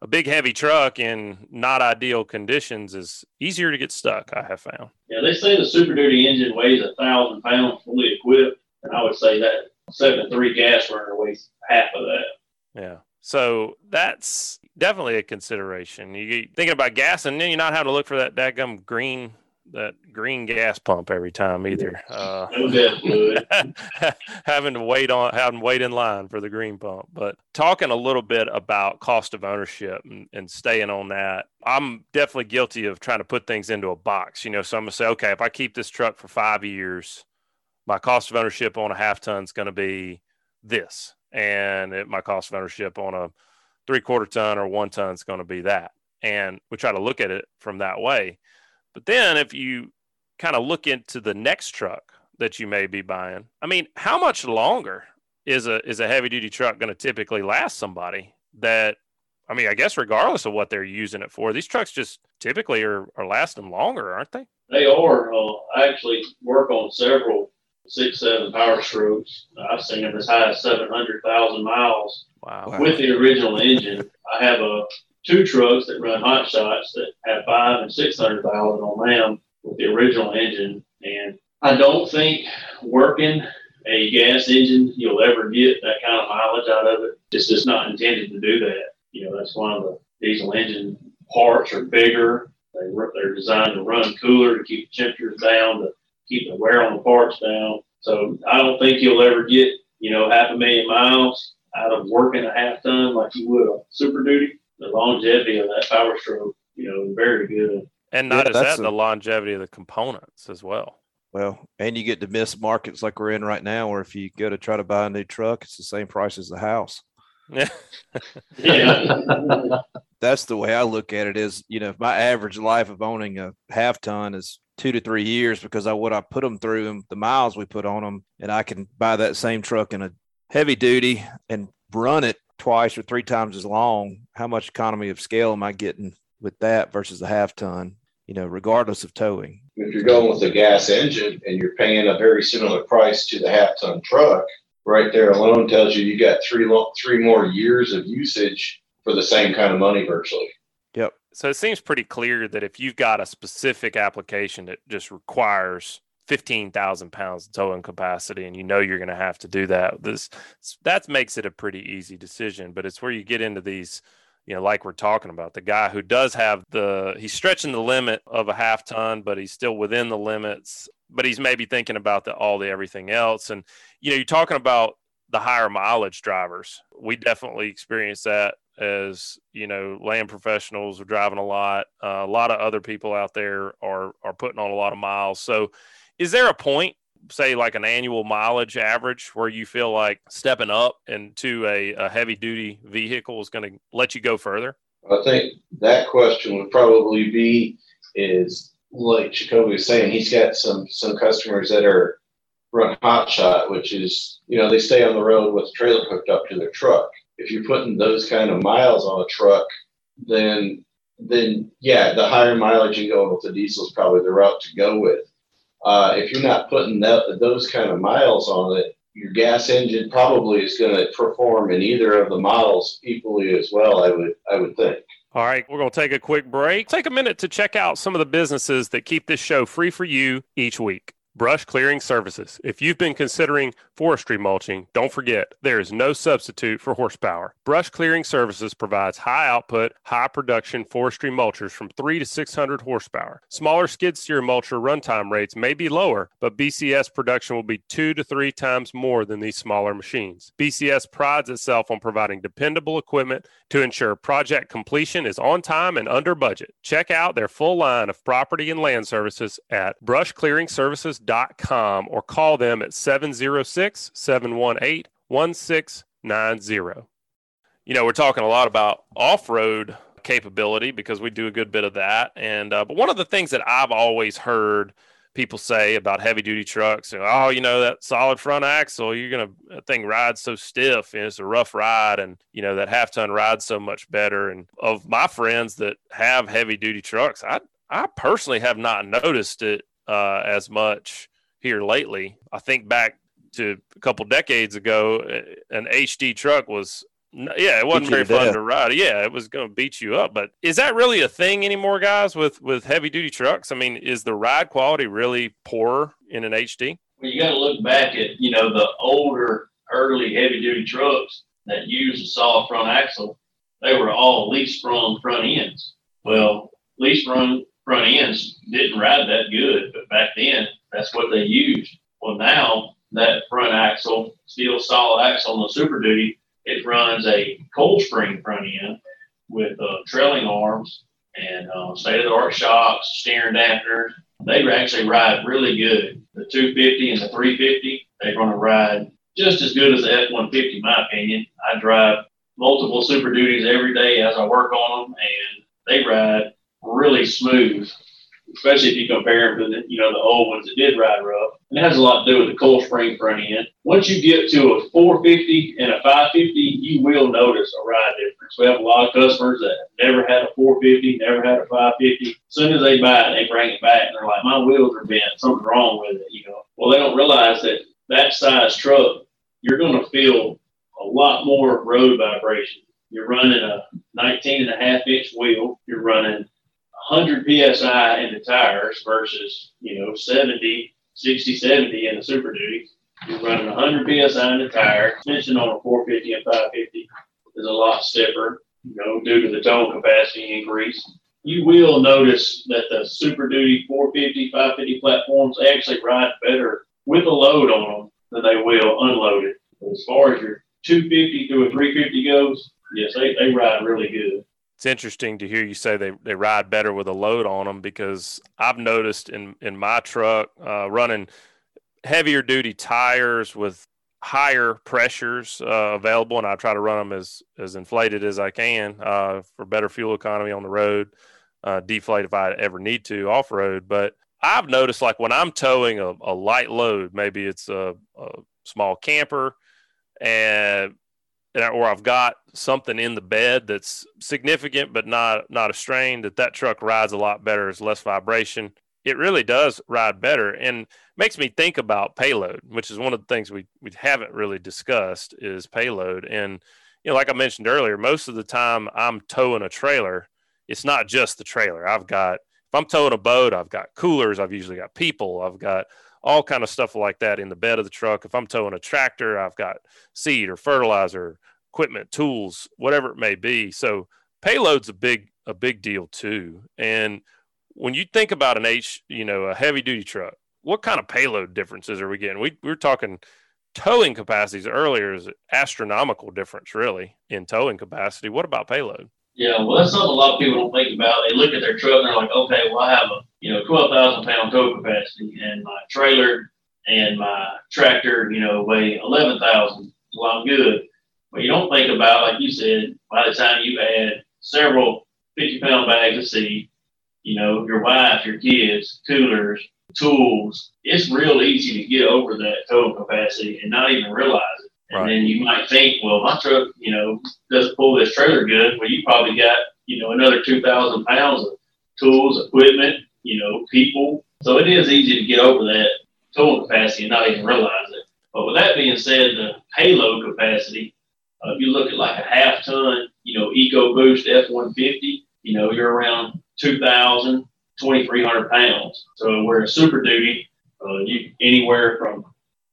S1: a big heavy truck in not ideal conditions is easier to get stuck. I have found.
S5: Yeah, they say the Super Duty engine weighs a thousand pounds fully equipped, and I would say that seven three gas burner weighs half of that.
S1: Yeah. So that's definitely a consideration. You thinking about gas, and then you're not having to look for that daggum green that green gas pump every time either. Uh, having to wait on having to wait in line for the green pump. But talking a little bit about cost of ownership and, and staying on that, I'm definitely guilty of trying to put things into a box. You know, so I'm gonna say, okay, if I keep this truck for five years, my cost of ownership on a half ton is going to be this and it, my cost of ownership on a three quarter ton or one ton is going to be that. And we try to look at it from that way. But then if you kind of look into the next truck that you may be buying, I mean, how much longer is a is a heavy duty truck going to typically last somebody that I mean, I guess regardless of what they're using it for, these trucks just typically are, are lasting longer, aren't they?
S5: They are. Uh, I actually work on several six, seven power strokes. I've seen them as high as 700,000 miles wow. with the original engine. I have a uh, two trucks that run hot shots that have five and 600,000 on them with the original engine. And I don't think working a gas engine, you'll ever get that kind of mileage out of it. It's just not intended to do that. You know, that's one of the diesel engine parts are bigger. They, they're designed to run cooler to keep the temperatures down, to keep the wear on the parts down. So I don't think you'll ever get, you know, half a million miles out of working a half ton like you would a super duty. The longevity of that power stroke, you know, very good.
S1: And not yeah, as that, a, the longevity of the components as well.
S3: Well, and you get to miss markets like we're in right now, where if you go to try to buy a new truck, it's the same price as the house.
S1: Yeah.
S5: yeah.
S3: That's the way I look at it is, you know, if my average life of owning a half ton is two to three years because I what I put them through and the miles we put on them, and I can buy that same truck in a heavy duty and run it twice or three times as long. How much economy of scale am I getting with that versus a half ton? You know, regardless of towing.
S6: If you're going with a gas engine and you're paying a very similar price to the half ton truck right there alone tells you you got three three more years of usage for the same kind of money virtually.
S1: So it seems pretty clear that if you've got a specific application that just requires 15,000 pounds towing capacity and you know you're going to have to do that, this that makes it a pretty easy decision. But it's where you get into these, you know, like we're talking about the guy who does have the, he's stretching the limit of a half ton, but he's still within the limits, but he's maybe thinking about the, all the everything else. And, you know, you're talking about the higher mileage drivers. We definitely experience that as you know land professionals are driving a lot. Uh, a lot of other people out there are are putting on a lot of miles. So is there a point say like an annual mileage average where you feel like stepping up into a, a heavy duty vehicle is going to let you go further?
S6: I think that question would probably be is like Jacoby was saying, he's got some some customers that are run hot shot, which is you know they stay on the road with the trailer hooked up to their truck. If you're putting those kind of miles on a truck, then then yeah, the higher mileage you go with the diesel is probably the route to go with. Uh, if you're not putting that, those kind of miles on it, your gas engine probably is going to perform in either of the models equally as well. I would I would think.
S1: All right, we're going to take a quick break. Take a minute to check out some of the businesses that keep this show free for you each week. Brush Clearing Services. If you've been considering forestry mulching, don't forget there is no substitute for horsepower. Brush Clearing Services provides high output, high production forestry mulchers from 3 to 600 horsepower. Smaller skid steer mulcher runtime rates may be lower, but BCS production will be 2 to 3 times more than these smaller machines. BCS prides itself on providing dependable equipment to ensure project completion is on time and under budget. Check out their full line of property and land services at brushclearingservices.com or call them at 706 718 1690. You know, we're talking a lot about off road capability because we do a good bit of that. And, uh, but one of the things that I've always heard people say about heavy duty trucks. Oh, you know that solid front axle, you're gonna that thing rides so stiff and it's a rough ride, and you know that half ton rides so much better. And of my friends that have heavy duty trucks, I I personally have not noticed it uh, as much here lately. I think back to a couple decades ago, an HD truck was yeah, it wasn't very fun death. to ride. Yeah, it was going to beat you up. But is that really a thing anymore, guys? With with heavy duty trucks, I mean, is the ride quality really poorer in an HD?
S5: Well, you got to look back at you know the older, early heavy duty trucks that used a solid front axle. They were all leaf sprung front ends. Well, leaf sprung front ends didn't ride that good, but back then that's what they used. Well, now that front axle, steel solid axle on the Super Duty it runs a coil spring front end with uh, trailing arms and uh, state of the art shocks, steering dampeners. They actually ride really good. The 250 and the 350, they're going to ride just as good as the F 150, in my opinion. I drive multiple Super Duties every day as I work on them, and they ride really smooth especially if you compare them to the, you know, the old ones that did ride rough. It has a lot to do with the coil spring front end. Once you get to a 450 and a 550, you will notice a ride difference. We have a lot of customers that never had a 450, never had a 550. As soon as they buy it, they bring it back and they're like, my wheels are bent, something's wrong with it, you know. Well, they don't realize that that size truck, you're going to feel a lot more road vibration. You're running a 19 and a half inch wheel. You're running 100 psi in the tires versus you know 70 60 70 in the super duty. You're running 100 psi in the tire. Suspension on a 450 and 550 is a lot stiffer you know due to the towing capacity increase. You will notice that the super duty 450 550 platforms actually ride better with a load on them than they will unloaded. As far as your 250 to a 350 goes yes they, they ride really good
S1: it's interesting to hear you say they, they ride better with a load on them because I've noticed in, in my truck uh, running heavier duty tires with higher pressures uh, available, and I try to run them as, as inflated as I can uh, for better fuel economy on the road, uh, deflate if I ever need to off road. But I've noticed like when I'm towing a, a light load, maybe it's a, a small camper, and or I've got something in the bed that's significant but not not a strain that that truck rides a lot better. It's less vibration. it really does ride better and makes me think about payload, which is one of the things we, we haven't really discussed is payload. And, you know, like I mentioned earlier, most of the time I'm towing a trailer, it's not just the trailer. I've got, if I'm towing a boat, I've got coolers, I've usually got people, I've got all kind of stuff like that in the bed of the truck. If I'm towing a tractor, I've got seed or fertilizer, equipment, tools, whatever it may be. So payload's a big, a big deal too. And when you think about an H, you know, a heavy duty truck, what kind of payload differences are we getting? We, we were talking towing capacities earlier is astronomical difference really in towing capacity. What about payload?
S5: Yeah, well, that's something a lot of people don't think about. They look at their truck and they're like, okay, well, I have a you know twelve thousand pound tow capacity, and my trailer and my tractor, you know, weigh eleven thousand. Well, I'm good. But you don't think about, like you said, by the time you add several fifty pound bags of seed, you know, your wife, your kids, coolers, tools, it's real easy to get over that total capacity and not even realize it. And right. then you might think, well, my truck, you know, doesn't pull this trailer good. Well, you probably got, you know, another 2,000 pounds of tools, equipment, you know, people. So it is easy to get over that total capacity and not even realize it. But with that being said, the payload capacity, uh, if you look at like a half ton, you know, EcoBoost F-150, you know, you're around 2,000, 2,300 pounds. So where a Super Duty, uh, you anywhere from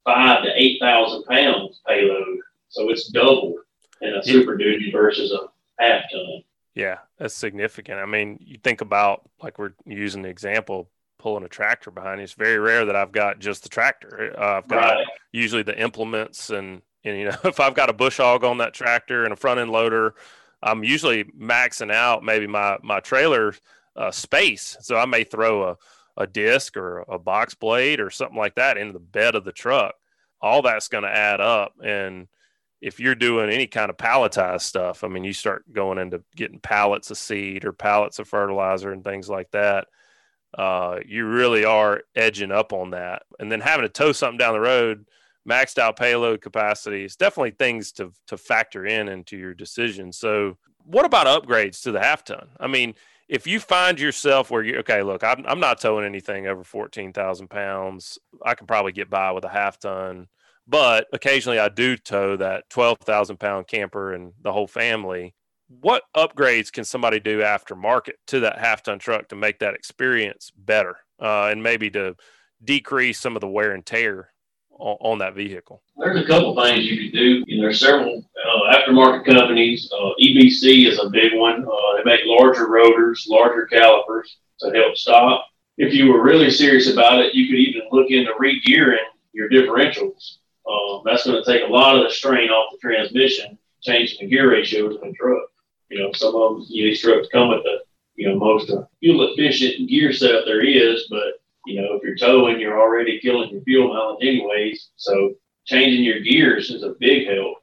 S5: five to 8,000 pounds payload. So it's doubled in a Super Duty versus a half ton.
S1: Yeah, that's significant. I mean, you think about like we're using the example pulling a tractor behind you. It's very rare that I've got just the tractor. Uh, I've got right. usually the implements and and you know if I've got a bush hog on that tractor and a front end loader, I'm usually maxing out maybe my my trailer uh, space. So I may throw a, a disc or a box blade or something like that into the bed of the truck. All that's going to add up. And if you're doing any kind of palletized stuff, I mean, you start going into getting pallets of seed or pallets of fertilizer and things like that. Uh, you really are edging up on that. And then having to tow something down the road, maxed out payload capacity, is definitely things to, to factor in into your decision. So, what about upgrades to the half ton? I mean, if you find yourself where you're okay, look, I'm I'm not towing anything over fourteen thousand pounds. I can probably get by with a half ton, but occasionally I do tow that twelve thousand pound camper and the whole family. What upgrades can somebody do after market to that half ton truck to make that experience better, uh, and maybe to decrease some of the wear and tear on, on that vehicle?
S5: There's a couple things you could do. You know, there's several uh, aftermarket companies. Uh, EBC is a big one. Uh, they make larger rotors, larger calipers to help stop. If you were really serious about it, you could even look into re-gearing your differentials. Uh, that's going to take a lot of the strain off the transmission, changing the gear ratios in the truck. You know, some of them, you know, these trucks come with the, you know, most fuel efficient gear setup there is, but you know, if you're towing, you're already killing your fuel mileage anyways. So changing your gears is a big help.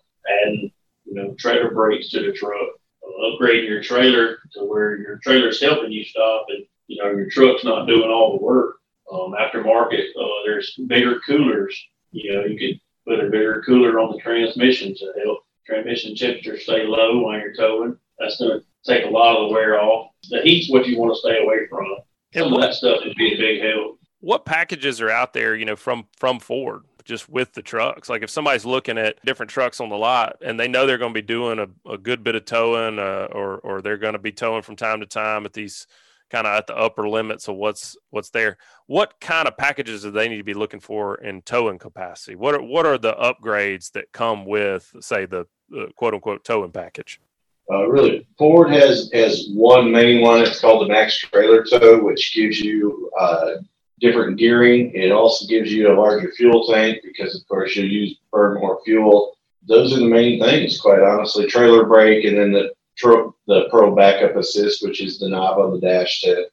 S5: Adding, you know, trailer brakes to the truck, uh, upgrading your trailer to where your trailer's helping you stop and, you know, your truck's not doing all the work. Um, aftermarket, uh, there's bigger coolers. You know, you could put a bigger cooler on the transmission to help transmission temperature stay low while you're towing. That's going to take a lot of the wear off. The heat's what you want to stay away from. Some of that stuff would be a big help.
S1: What packages are out there, you know, from from Ford? just with the trucks. Like if somebody's looking at different trucks on the lot and they know they're going to be doing a, a good bit of towing uh, or, or they're going to be towing from time to time at these kind of at the upper limits of what's what's there. What kind of packages do they need to be looking for in towing capacity? What are, what are the upgrades that come with, say, the, the quote unquote towing package?
S6: Uh, really, Ford has has one main one. It's called the Max Trailer Tow, which gives you uh, different gearing. It also gives you a larger fuel tank because, of course, you use burn more fuel. Those are the main things, quite honestly. Trailer brake, and then the the Pro Backup Assist, which is the knob on the dash to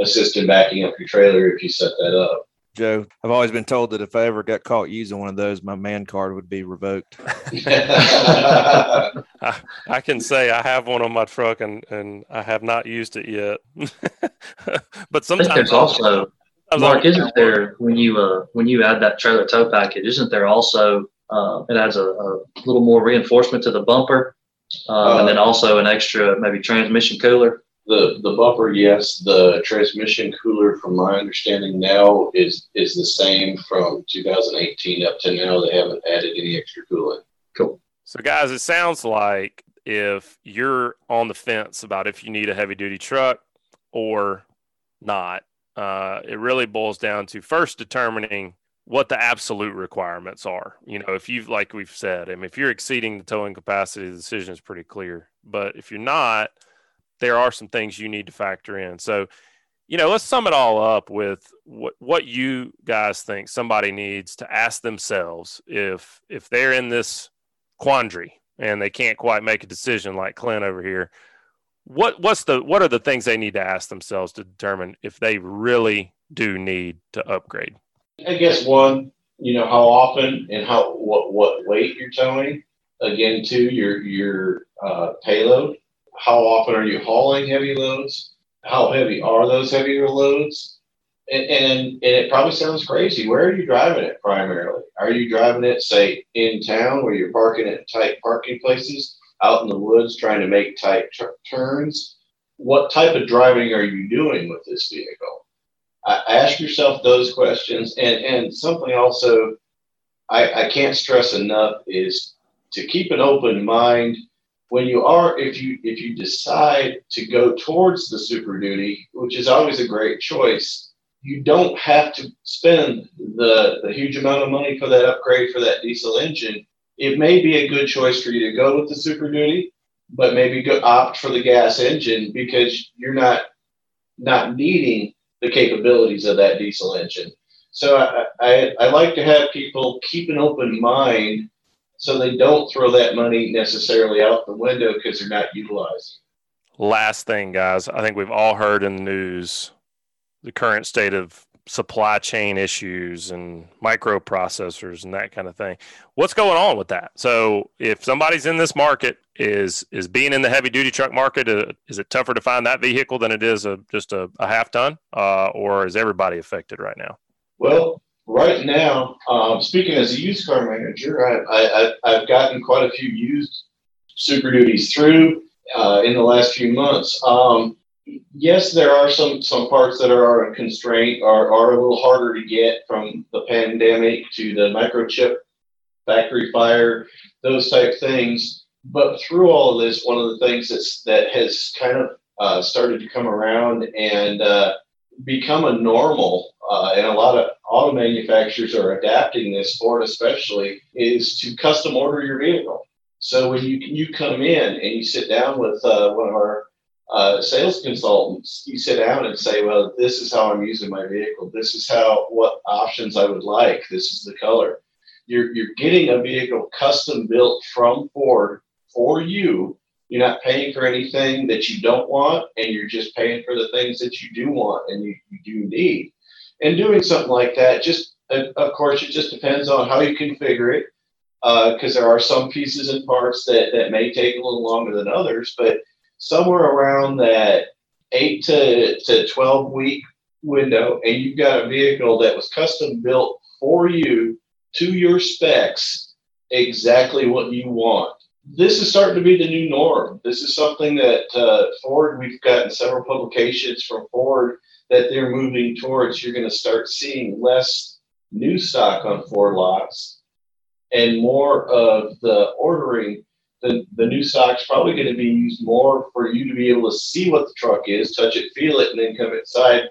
S6: assist in backing up your trailer if you set that up.
S3: Joe, I've always been told that if I ever got caught using one of those, my man card would be revoked.
S1: I, I, can say I have one on my truck and, and I have not used it yet. but sometimes
S4: there's also Mark, isn't there when you uh, when you add that trailer tow package? Isn't there also uh, it adds a, a, little more reinforcement to the bumper, uh, and then also an extra maybe transmission cooler?
S6: The the bumper, yes. The transmission cooler, from my understanding now, is is the same from 2018 up to now. They haven't added any extra coolant. Cool.
S1: So, guys, it sounds like if you're on the fence about if you need a heavy duty truck or not, uh, it really boils down to first determining what the absolute requirements are. You know, if you've, like we've said, I mean, if you're exceeding the towing capacity, the decision is pretty clear. But if you're not, there are some things you need to factor in. So, you know, let's sum it all up with what what you guys think somebody needs to ask themselves if if they're in this quandary and they can't quite make a decision like Clint over here. What what's the what are the things they need to ask themselves to determine if they really do need to upgrade?
S6: I guess one, you know, how often and how what what weight you're towing. Again, two, your your uh, payload how often are you hauling heavy loads? How heavy are those heavier loads? And, and, and it probably sounds crazy. Where are you driving it primarily? Are you driving it, say, in town where you're parking at tight parking places, out in the woods trying to make tight t- turns? What type of driving are you doing with this vehicle? Ask yourself those questions. And, and something also I, I can't stress enough is to keep an open mind when you are if you if you decide to go towards the super duty which is always a great choice you don't have to spend the the huge amount of money for that upgrade for that diesel engine it may be a good choice for you to go with the super duty but maybe go opt for the gas engine because you're not not needing the capabilities of that diesel engine so I, I, I like to have people keep an open mind so they don't throw that money necessarily out the window because they're not utilizing.
S1: Last thing, guys, I think we've all heard in the news the current state of supply chain issues and microprocessors and that kind of thing. What's going on with that? So, if somebody's in this market, is is being in the heavy duty truck market, uh, is it tougher to find that vehicle than it is a just a, a half ton, uh, or is everybody affected right now?
S6: Well, right now, um, speaking as a used car manager, I, have gotten quite a few used Super Duties through uh, in the last few months. Um, yes, there are some some parts that are a constraint, are, are a little harder to get from the pandemic to the microchip factory fire, those type things. But through all of this, one of the things that's that has kind of uh, started to come around and uh, become a normal, uh, and a lot of auto manufacturers are adapting this, Ford especially, is to custom order your vehicle. So when you you come in and you sit down with uh, one of our uh, sales consultants, you sit down and say, "Well, this is how I'm using my vehicle. This is how what options I would like. This is the color." You're you're getting a vehicle custom built from Ford for you you're not paying for anything that you don't want, and you're just paying for the things that you do want and you, you do need. And doing something like that, just of course, it just depends on how you configure it, because uh, there are some pieces and parts that, that may take a little longer than others, but somewhere around that eight to, to 12 week window, and you've got a vehicle that was custom built for you to your specs, exactly what you want this is starting to be the new norm. This is something that uh, Ford, we've gotten several publications from Ford that they're moving towards. You're going to start seeing less new stock on Ford lots and more of the ordering. The, the new stock's probably going to be used more for you to be able to see what the truck is, touch it, feel it, and then come inside,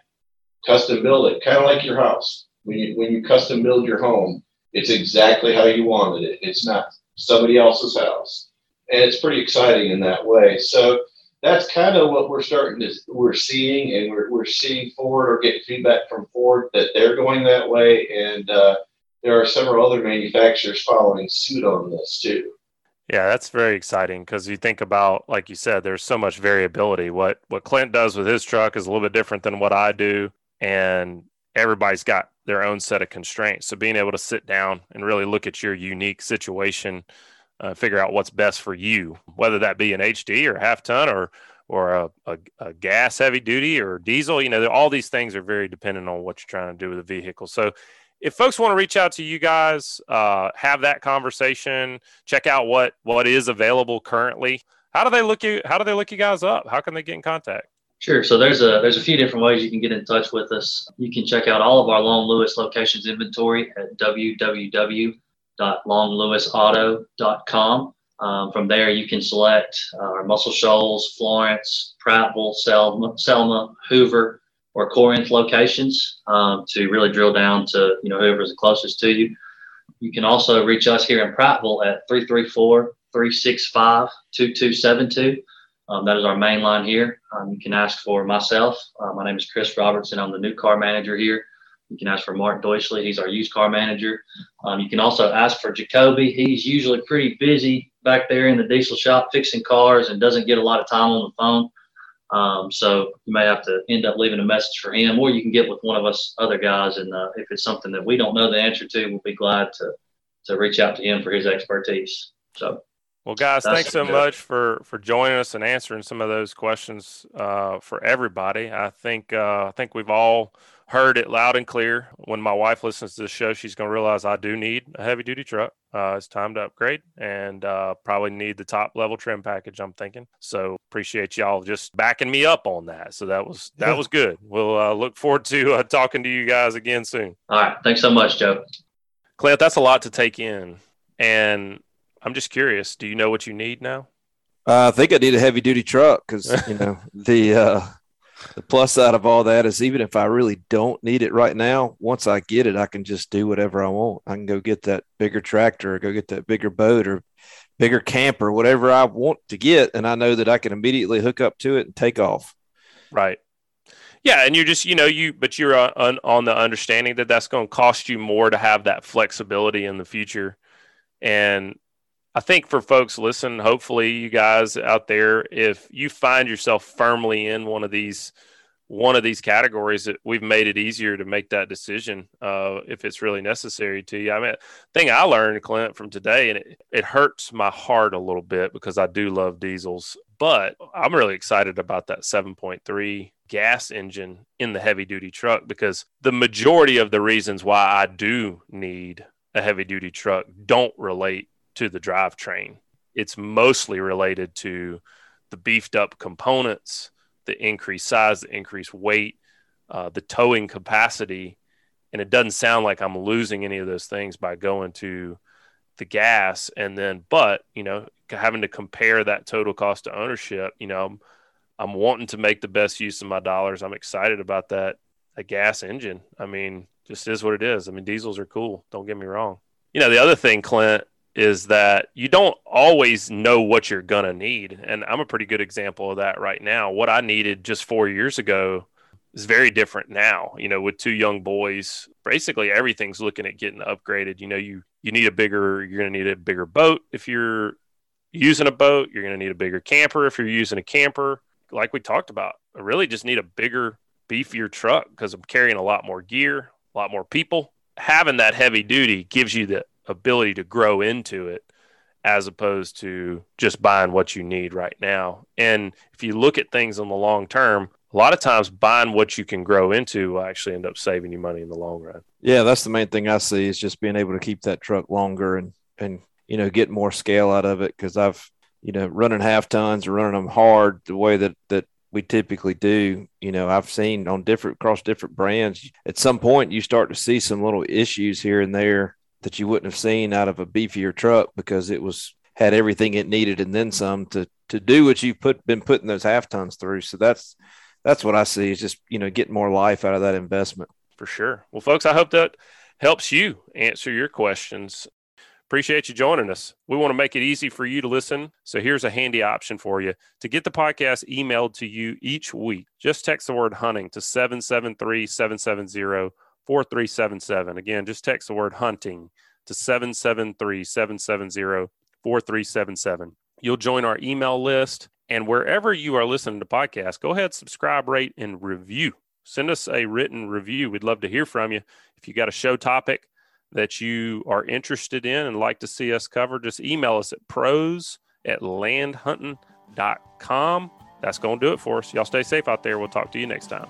S6: custom build it, kind of like your house. When you, when you custom build your home, it's exactly how you wanted it. It's not somebody else's house. And it's pretty exciting in that way. So that's kind of what we're starting to we're seeing, and we're we're seeing Ford or getting feedback from Ford that they're going that way, and uh, there are several other manufacturers following suit on this too.
S1: Yeah, that's very exciting because you think about, like you said, there's so much variability. What what Clint does with his truck is a little bit different than what I do, and everybody's got their own set of constraints. So being able to sit down and really look at your unique situation, uh, figure out what's best for you, whether that be an HD or half ton or or a, a, a, gas heavy duty or diesel. You know, all these things are very dependent on what you're trying to do with a vehicle. So if folks want to reach out to you guys, uh, have that conversation, check out what what is available currently. How do they look you? How do they look you guys up? How can they get in contact?
S4: Sure. So there's a there's a few different ways you can get in touch with us. You can check out all of our Long Lewis locations inventory at www.longlewisauto.com. Um, from there, you can select uh, our Muscle Shoals, Florence, Prattville, Selma, Selma, Hoover, or Corinth locations um, to really drill down to you know whoever's the closest to you. You can also reach us here in Prattville at 334 365 2272. Um, that is our main line here. Um, you can ask for myself. Uh, my name is Chris Robertson. I'm the new car manager here. You can ask for Mark Deuschle. He's our used car manager. Um, you can also ask for Jacoby. He's usually pretty busy back there in the diesel shop fixing cars and doesn't get a lot of time on the phone. Um, so you may have to end up leaving a message for him, or you can get with one of us other guys. And uh, if it's something that we don't know the answer to, we'll be glad to to reach out to him for his expertise. So
S1: well, guys, thanks so much for for joining us and answering some of those questions uh, for everybody. I think uh, I think we've all heard it loud and clear. When my wife listens to the show, she's going to realize I do need a heavy duty truck. Uh, it's time to upgrade and uh, probably need the top level trim package. I'm thinking. So appreciate y'all just backing me up on that. So that was that was good. We'll uh, look forward to uh, talking to you guys again soon.
S4: All right, thanks so much, Joe.
S1: Clint, that's a lot to take in, and I'm just curious. Do you know what you need now?
S3: Uh, I think I need a heavy duty truck because you know the uh, the plus side of all that is even if I really don't need it right now, once I get it, I can just do whatever I want. I can go get that bigger tractor, or go get that bigger boat, or bigger camper, whatever I want to get, and I know that I can immediately hook up to it and take off.
S1: Right. Yeah, and you're just you know you, but you're uh, on, on the understanding that that's going to cost you more to have that flexibility in the future, and I think for folks listening, hopefully you guys out there, if you find yourself firmly in one of these one of these categories that we've made it easier to make that decision uh, if it's really necessary to you. I mean, thing I learned, Clint, from today, and it, it hurts my heart a little bit because I do love diesels, but I'm really excited about that 7.3 gas engine in the heavy duty truck because the majority of the reasons why I do need a heavy duty truck don't relate to the drivetrain. It's mostly related to the beefed up components, the increased size, the increased weight, uh, the towing capacity. And it doesn't sound like I'm losing any of those things by going to the gas. And then, but, you know, having to compare that total cost of ownership, you know, I'm, I'm wanting to make the best use of my dollars. I'm excited about that, a gas engine. I mean, just is what it is. I mean, diesels are cool. Don't get me wrong. You know, the other thing, Clint, is that you don't always know what you're going to need. And I'm a pretty good example of that right now. What I needed just four years ago is very different now. You know, with two young boys, basically everything's looking at getting upgraded. You know, you, you need a bigger, you're going to need a bigger boat if you're using a boat, you're going to need a bigger camper if you're using a camper. Like we talked about, I really just need a bigger, beefier truck because I'm carrying a lot more gear, a lot more people. Having that heavy duty gives you the ability to grow into it as opposed to just buying what you need right now. And if you look at things in the long term, a lot of times buying what you can grow into will actually end up saving you money in the long run.
S3: Yeah, that's the main thing I see is just being able to keep that truck longer and and you know get more scale out of it because I've you know running half tons or running them hard the way that that we typically do. You know, I've seen on different across different brands. At some point, you start to see some little issues here and there that you wouldn't have seen out of a beefier truck because it was had everything it needed and then some to to do what you've put been putting those half tons through. So that's that's what I see is just you know getting more life out of that investment.
S1: For sure. Well, folks, I hope that helps you answer your questions. Appreciate you joining us. We want to make it easy for you to listen. So here's a handy option for you. To get the podcast emailed to you each week, just text the word hunting to 773 770 4377. Again, just text the word hunting to 773 770 4377. You'll join our email list. And wherever you are listening to podcasts, go ahead, subscribe, rate, and review. Send us a written review. We'd love to hear from you. If you got a show topic that you are interested in and like to see us cover, just email us at pros at landhuntin.com. That's going to do it for us. Y'all stay safe out there. We'll talk to you next time.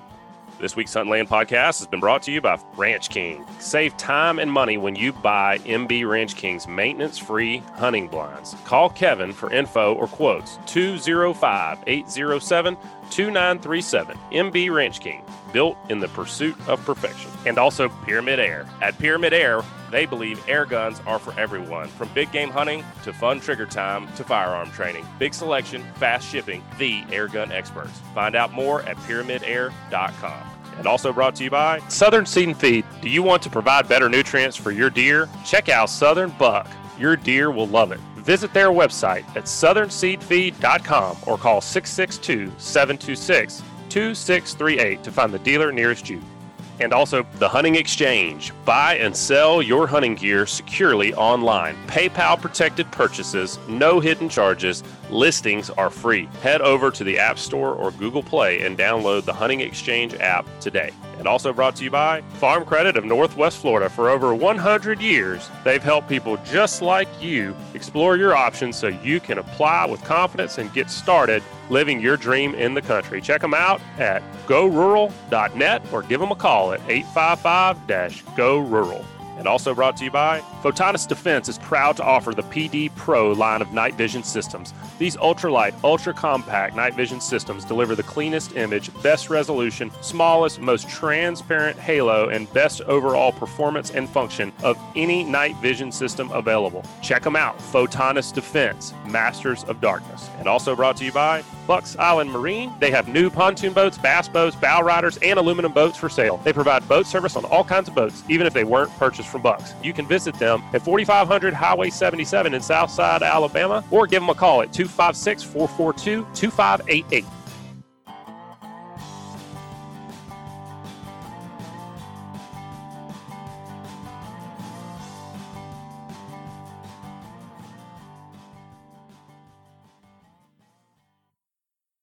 S1: This week's Hunt Land podcast has been brought to you by Ranch King. Save time and money when you buy MB Ranch King's maintenance free hunting blinds. Call Kevin for info or quotes 205 807 2937. MB Ranch King, built in the pursuit of perfection. And also Pyramid Air. At Pyramid Air, they believe air guns are for everyone, from big game hunting to fun trigger time to firearm training. Big selection, fast shipping, the air gun experts. Find out more at pyramidair.com. And also brought to you by Southern Seed and Feed. Do you want to provide better nutrients for your deer? Check out Southern Buck. Your deer will love it. Visit their website at southernseedfeed.com or call 662 726 2638 to find the dealer nearest you. And also the Hunting Exchange. Buy and sell your hunting gear securely online. PayPal protected purchases, no hidden charges. Listings are free. Head over to the App Store or Google Play and download the Hunting Exchange app today. And also brought to you by Farm Credit of Northwest Florida. For over 100 years, they've helped people just like you explore your options so you can apply with confidence and get started living your dream in the country. Check them out at gorural.net or give them a call at 855 go rural. And also brought to you by Photonis Defense is proud to offer the PD Pro line of night vision systems. These ultralight, ultra compact night vision systems deliver the cleanest image, best resolution, smallest, most transparent halo, and best overall performance and function of any night vision system available. Check them out Photonis Defense, Masters of Darkness. And also brought to you by Buck's Island Marina. They have new pontoon boats, bass boats, bow riders, and aluminum boats for sale. They provide boat service on all kinds of boats, even if they weren't purchased from Buck's. You can visit them at 4500 Highway 77 in Southside, Alabama, or give them a call at 256 442 2588.